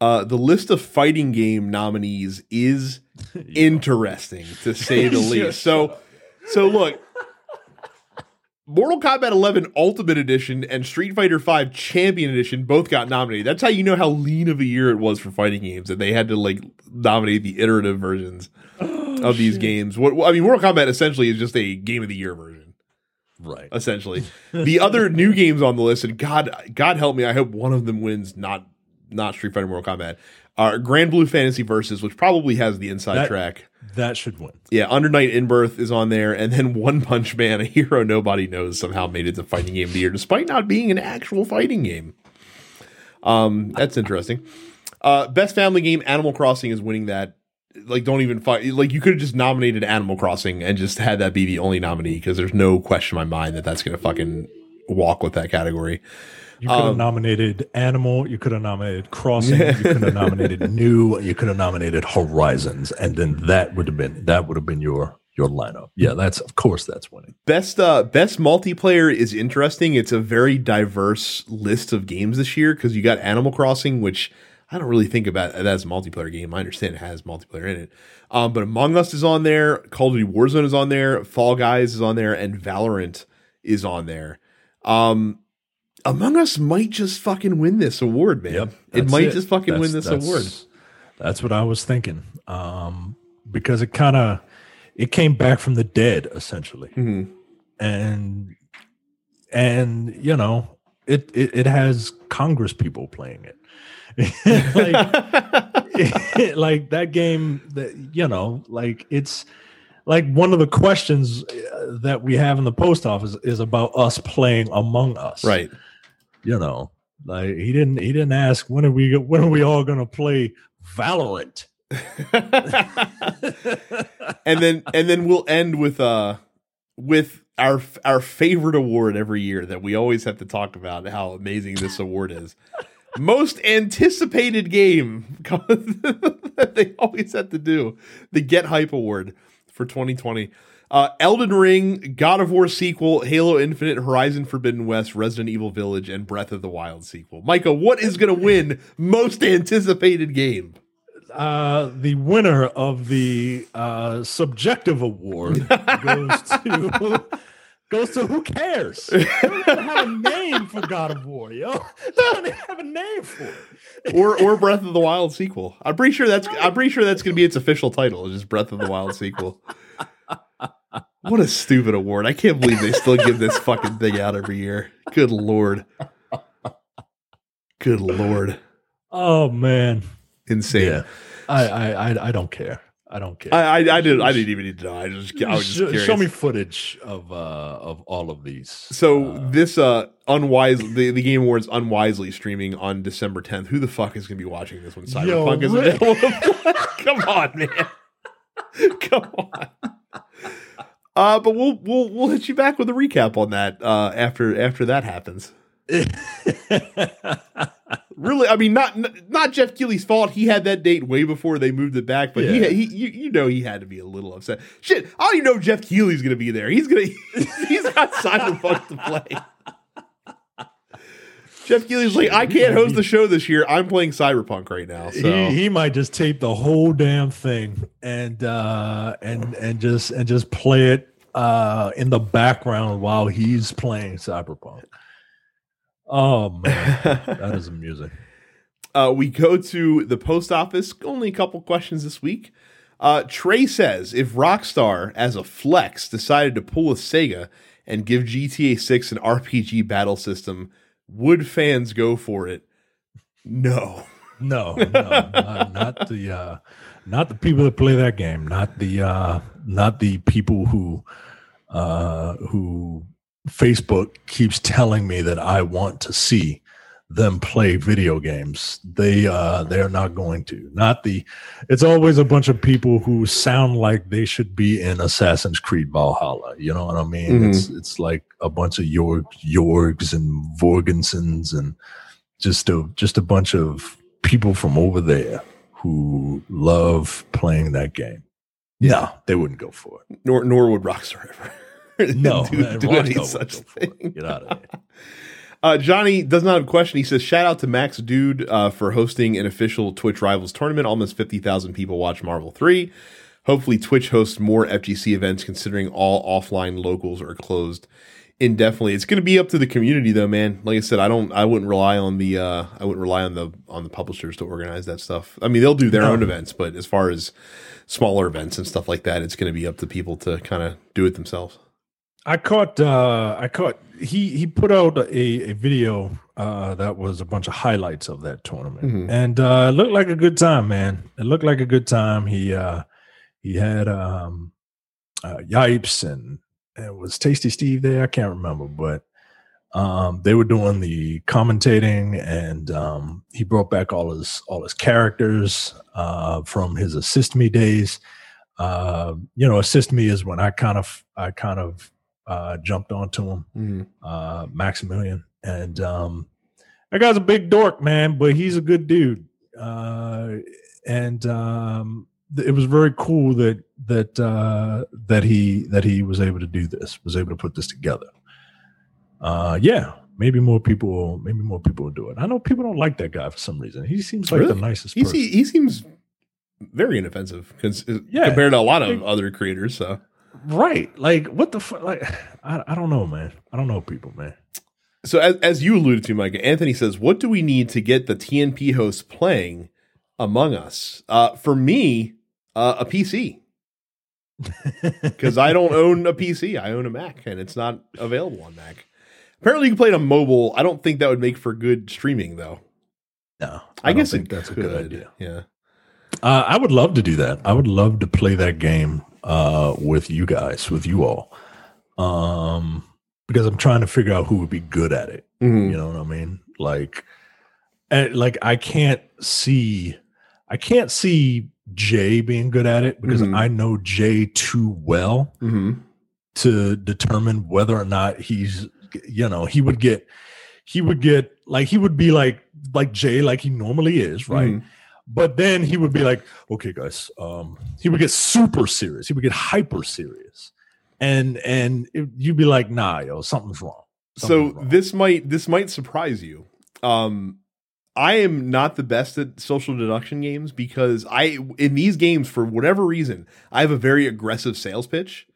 Speaker 1: Uh, the list of fighting game nominees is interesting to say the least. So, so look, Mortal Kombat 11 Ultimate Edition and Street Fighter 5 Champion Edition both got nominated. That's how you know how lean of a year it was for fighting games that they had to like nominate the iterative versions of these shit. games. What I mean, Mortal Kombat essentially is just a game of the year version.
Speaker 2: Right.
Speaker 1: Essentially. the other new games on the list, and God God help me, I hope one of them wins, not not Street Fighter Mortal Kombat. Our Granblue Fantasy Versus, which probably has the inside
Speaker 2: that,
Speaker 1: track.
Speaker 2: That should win.
Speaker 1: Yeah, Under Night in Birth is on there, and then One Punch Man, a hero nobody knows, somehow made it to fighting game of the year, despite not being an actual fighting game. Um, that's interesting. Uh, best family game, Animal Crossing is winning that. Like, don't even fight. Like, you could have just nominated Animal Crossing and just had that be the only nominee because there's no question in my mind that that's going to fucking walk with that category.
Speaker 2: You could have
Speaker 1: Um,
Speaker 2: nominated Animal. You could have nominated Crossing. You could have nominated New. You could have nominated Horizons, and then that would have been that would have been your your lineup. Yeah, that's of course that's winning.
Speaker 1: Best uh best multiplayer is interesting. It's a very diverse list of games this year because you got Animal Crossing, which I don't really think about that as a multiplayer game. I understand it has multiplayer in it. Um, but Among Us is on there, Call of Duty Warzone is on there, Fall Guys is on there, and Valorant is on there. Um Among Us might just fucking win this award, man. it
Speaker 2: that's
Speaker 1: might just fucking
Speaker 2: That's-
Speaker 1: win this
Speaker 2: that's-
Speaker 1: award.
Speaker 2: That's what I was thinking. Um, because it kind of it came back from the dead essentially,
Speaker 1: Mhm.
Speaker 2: and and you know it it, it has Congress people playing it. like like that game that you know like it's like one of the questions uh, that we have in the post office is about us playing among us
Speaker 1: Right.
Speaker 2: you know like he didn't he didn't ask when are we when are we all gonna play valorant
Speaker 1: and then and then we'll end with uh with our our favorite award every year that we always have to talk about how amazing this award is. Most anticipated game that they always had to do. The Get Hype Award for 2020. Uh, Elden Ring, God of War sequel, Halo Infinite, Horizon Forbidden West, Resident Evil Village, and Breath of the Wild sequel. Micah, what is going to win most anticipated game?
Speaker 2: uh the winner of the uh subjective award goes to goes to who cares they don't even have a name for god of war yo they don't even have a name for it
Speaker 1: or or Breath of the Wild sequel. I'm pretty sure that's I'm pretty sure that's going to be its official title. It's just Breath of the Wild sequel. What a stupid award! I can't believe they still give this fucking thing out every year. Good lord. Good lord.
Speaker 2: oh man
Speaker 1: Insane.
Speaker 2: yeah I, I i i don't care i don't care
Speaker 1: I, I I did I didn't even need to know. I just I was just
Speaker 2: show,
Speaker 1: curious.
Speaker 2: show me footage of uh of all of these
Speaker 1: So
Speaker 2: Uh,
Speaker 1: this uh unwise the, the Game Awards unwisely streaming on December 10th. Who the fuck is going to be watching this when
Speaker 2: Yo,
Speaker 1: Cyberpunk is
Speaker 2: Rick.
Speaker 1: available? Come on, man. Come on. Uh, but we'll we'll we'll hit you back with a recap on that uh, after after that happens. Really, I mean, not not Geoff Keighley's fault. He had that date way before they moved it back, but
Speaker 2: Yeah.
Speaker 1: he, he you, you know he had to be a little upset. Shit, I don't even know if Geoff Keighley's going to be there. He's gonna he's got Cyberpunk to play. Geoff Keighley's like, I can't host the show this year. I'm playing Cyberpunk right now. So
Speaker 2: he, he might just tape the whole damn thing and uh and and just and just play it uh in the background while he's playing cyberpunk oh man that is amusing
Speaker 1: uh, we go to the post office. Only a couple questions this week. Uh, Trey says if Rockstar, as a flex, decided to pull with Sega and give GTA 6 an RPG battle system, would fans go for it? No.
Speaker 2: no no not, not the uh not the people that play that game not the uh not the people who uh who facebook keeps telling me that i want to see them play video games. They uh they're not going to. Not the it's always a bunch of people who sound like they should be in assassin's creed valhalla. You know what i mean?
Speaker 1: Mhm.
Speaker 2: it's it's like a bunch of yorg yorgs and vorgensons and just a just a bunch of people from over there who love playing that game. No they wouldn't go for it.
Speaker 1: Nor, nor would Rockstar ever
Speaker 2: no
Speaker 1: do,
Speaker 2: man,
Speaker 1: do any such
Speaker 2: go for it.
Speaker 1: thing.
Speaker 2: get out of here
Speaker 1: Uh, Johnny does not have a question. He says, "Shout out to Max Dood uh, for hosting an official Twitch Rivals tournament. Almost fifty thousand people watch Marvel Three. Hopefully, Twitch hosts more FGC events, considering all offline locals are closed indefinitely. It's going to be up to the community, though, man. Like I said, I don't. I wouldn't rely on the. Uh, I wouldn't rely on the on the publishers to organize that stuff. I mean, they'll do their
Speaker 2: No.
Speaker 1: own events, but as far as smaller events and stuff like that, it's going to be up to people to kind of do it themselves.
Speaker 2: I caught uh I caught he he put out a, a video uh that was a bunch of highlights of that tournament.
Speaker 1: Mhm.
Speaker 2: And uh it looked like a good time, man. It looked like a good time. He uh he had um uh Yipes and and was Tasty Steve there? I can't remember, but Um, they were doing the commentating, and um, he brought back all his all his characters uh, from his assist me days. Uh, you know, assist me is when I kind of I kind of uh, jumped onto him,
Speaker 1: Mhm.
Speaker 2: uh, Maximilian, and um, that guy's a big dork, man, but he's a good dude. Uh, and um, th- it was very cool that that uh, that he that he was able to do this, was able to put this together. Uh, yeah, maybe more people, will, maybe more people will do it. I know people don't like that guy for some reason. He seems like the nicest
Speaker 1: He,
Speaker 2: person.
Speaker 1: he seems very inoffensive cons-
Speaker 2: Yeah.
Speaker 1: compared to a lot of other creators. So,
Speaker 2: right? Like, what the fuck? Like, I, I don't know, man. I don't know people, man.
Speaker 1: so as, as you alluded to, Micah, Anthony says, "What do we need to get the TNP host playing Among Us?" Uh, for me, uh, a PC because I don't own a PC. I own a Mac, and it's not available on Mac. Apparently, you can play it on mobile. I don't think that would make for good streaming, though.
Speaker 2: No,
Speaker 1: I,
Speaker 2: don't
Speaker 1: guess
Speaker 2: think
Speaker 1: it
Speaker 2: that's a good idea.
Speaker 1: Yeah.
Speaker 2: Uh, I would love to do that. I would love to play that game uh, with you guys, with you all, um, because I'm trying to figure out who would be good at it.
Speaker 1: Mhm.
Speaker 2: You know what I mean? Like, and like I can't see, I can't see Jay being good at it because
Speaker 1: Mhm.
Speaker 2: I know Jay too well
Speaker 1: Mhm.
Speaker 2: to determine whether or not he's, you know, he would get, he would get like he would be like like Jay like he normally is, right?
Speaker 1: Mhm.
Speaker 2: But then he would be like, okay, guys, um, he would get super serious. He would get hyper serious. And and it, you'd be like, nah, yo, something's wrong.
Speaker 1: So
Speaker 2: wrong.
Speaker 1: this might this might surprise you. Um, I am not the best at social deduction games because I in these games for whatever reason I have a very aggressive sales pitch.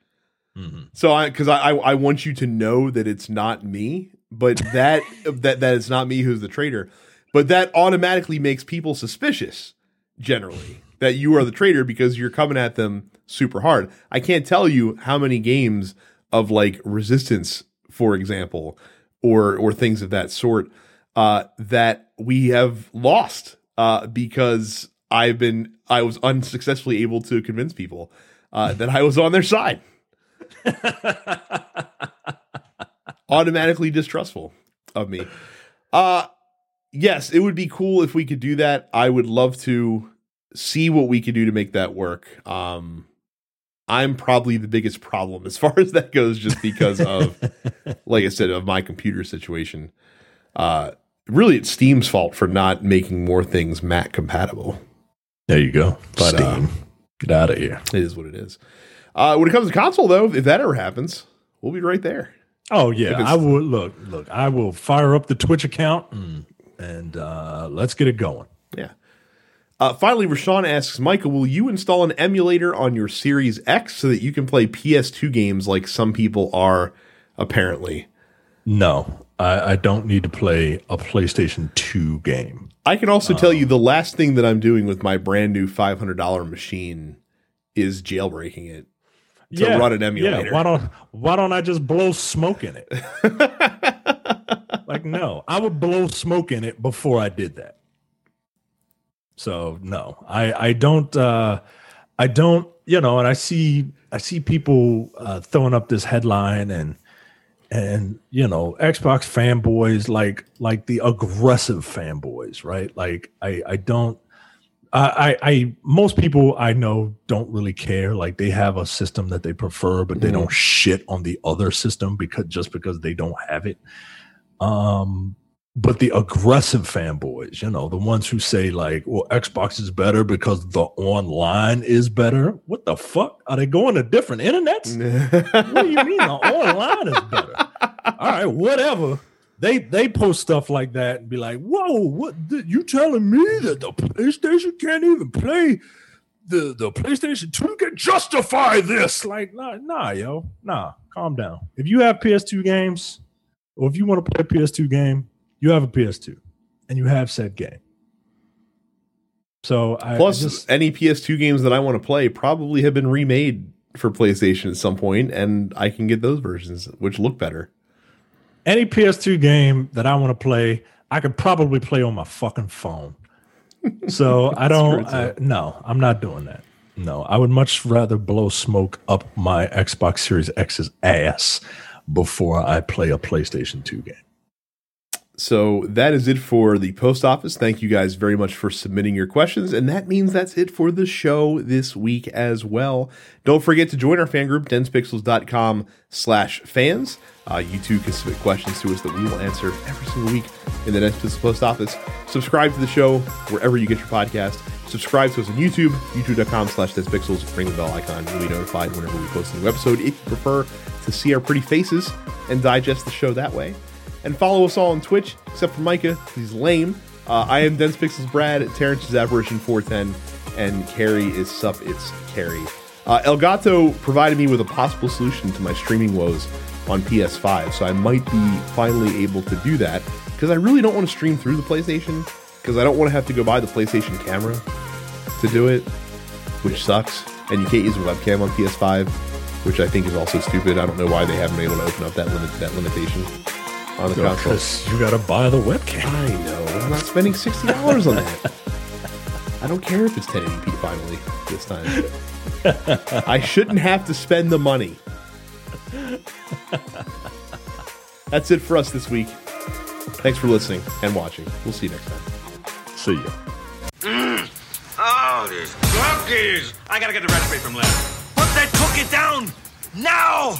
Speaker 2: Mhm.
Speaker 1: So I because I, I I want you to know that it's not me, but that that that it's not me who's the traitor, but that automatically makes people suspicious generally that you are the traitor because you're coming at them super hard. I can't tell you how many games of like resistance, for example, or or things of that sort uh, that we have lost uh, because I've been I was unsuccessfully able to convince people uh, that I was on their side. automatically distrustful of me. Uh yes, it would be cool if we could do that. I would love to see what we could do to make that work. Um I'm probably the biggest problem as far as that goes just because of like I said of my computer situation. Uh really it's Steam's fault for not making more things Mac compatible.
Speaker 2: there you go.
Speaker 1: But, uh,
Speaker 2: Steam. Get out of here.
Speaker 1: It is what it is. Uh when it comes to console though, if that ever happens, we'll be right there.
Speaker 2: Oh yeah, I will look, look, I will fire up the Twitch account and and uh let's get it going.
Speaker 1: Yeah. Uh, finally, Rashawn asks, Michael, will you install an emulator on your Series X so that you can play PS2 games like some people are apparently?
Speaker 2: No, I, I don't need to play a PlayStation 2 game.
Speaker 1: I can also tell you the last thing that I'm doing with my brand new $500 machine is jailbreaking it to run an emulator.
Speaker 2: Yeah, why don't why don't I just blow smoke in it? like no, I would blow smoke in it before I did that. So no, I I don't uh I don't you know, and I see I see people uh, throwing up this headline and and you know Xbox fanboys like like the aggressive fanboys, right? Like I I don't I, I, most people I know don't really care. Like they have a system that they prefer, but they
Speaker 1: Mhm.
Speaker 2: don't shit on the other system because just because they don't have it. Um, but the aggressive fanboys, you know, the ones who say like, "Well, Xbox is better because the online is better." What the fuck? Are they going to different internets? what do you mean the online is better? All right, whatever. They they post stuff like that and be like, "Whoa, what th- you telling me that the PlayStation can't even play the the PlayStation 2 can justify this?" Like, nah, nah, yo. Nah, calm down. If you have PS2 games or if you want to play a PS2 game, you have a PS2 and you have said game. So I, I
Speaker 1: Plus,
Speaker 2: just
Speaker 1: any PS2 games that I want to play probably have been remade for PlayStation at some point, and I can get those versions, which look better.
Speaker 2: any PS2 game that I want to play, I could probably play on my fucking phone. So I don't. I, no, I'm not doing that. No, I would much rather blow smoke up my Xbox Series X's ass before I play a PlayStation 2 game.
Speaker 1: So that is it for the post office. Thank you guys very much for submitting your questions. And that means that's it for the show this week as well. Don't forget to join our fan group, densepixels.com slash fans. Uh, you too can submit questions to us that we will answer every single week in the Dense Pixels post office. Subscribe to the show wherever you get your podcast. Subscribe to us on YouTube, youtube.com slash densepixels. Ring the bell icon. You'll be notified whenever we post a new episode if you prefer to see our pretty faces and digest the show that way and follow us all on Twitch, except for Micah, he's lame. Uh, I am Dense Pixels Brad, Terrence is Apparition 410, and Carrie is Sup, it's Carrie. Uh, Elgato provided me with a possible solution to my streaming woes on PS5, so I might be finally able to do that because I really don't want to stream through the PlayStation because I don't want to have to go buy the PlayStation camera to do it, which sucks. And you can't use a webcam on PS5, which I think is also stupid. I don't know why they haven't been able to open up that limit that limitation on the console.
Speaker 2: Because you got to buy the webcam.
Speaker 1: I know. I'm not spending sixty dollars on that. I don't care if it's 1080p finally this time. I shouldn't have to spend the money. That's it for us this week. Thanks for listening and watching. We'll see you next time.
Speaker 2: See ya. Mm.
Speaker 3: Oh, these cookies! I gotta get the recipe from Lynn that crooked down! Now!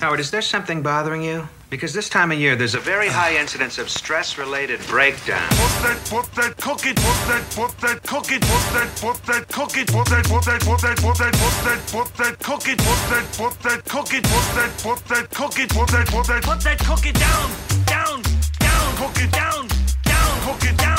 Speaker 4: Howard, is there something bothering you? Because this time of year, there's a very high incidence of stress-related breakdown.
Speaker 3: Put that, put that, cook it, put that, put that, cook it, put that, put that, cook it, put that, put that, put that, put that, put that, put that, cook it, put that, put that, cook it, put that, put that, cook it, put that, put that, put that, cook it down, down, down, cook it down, down, cook it down.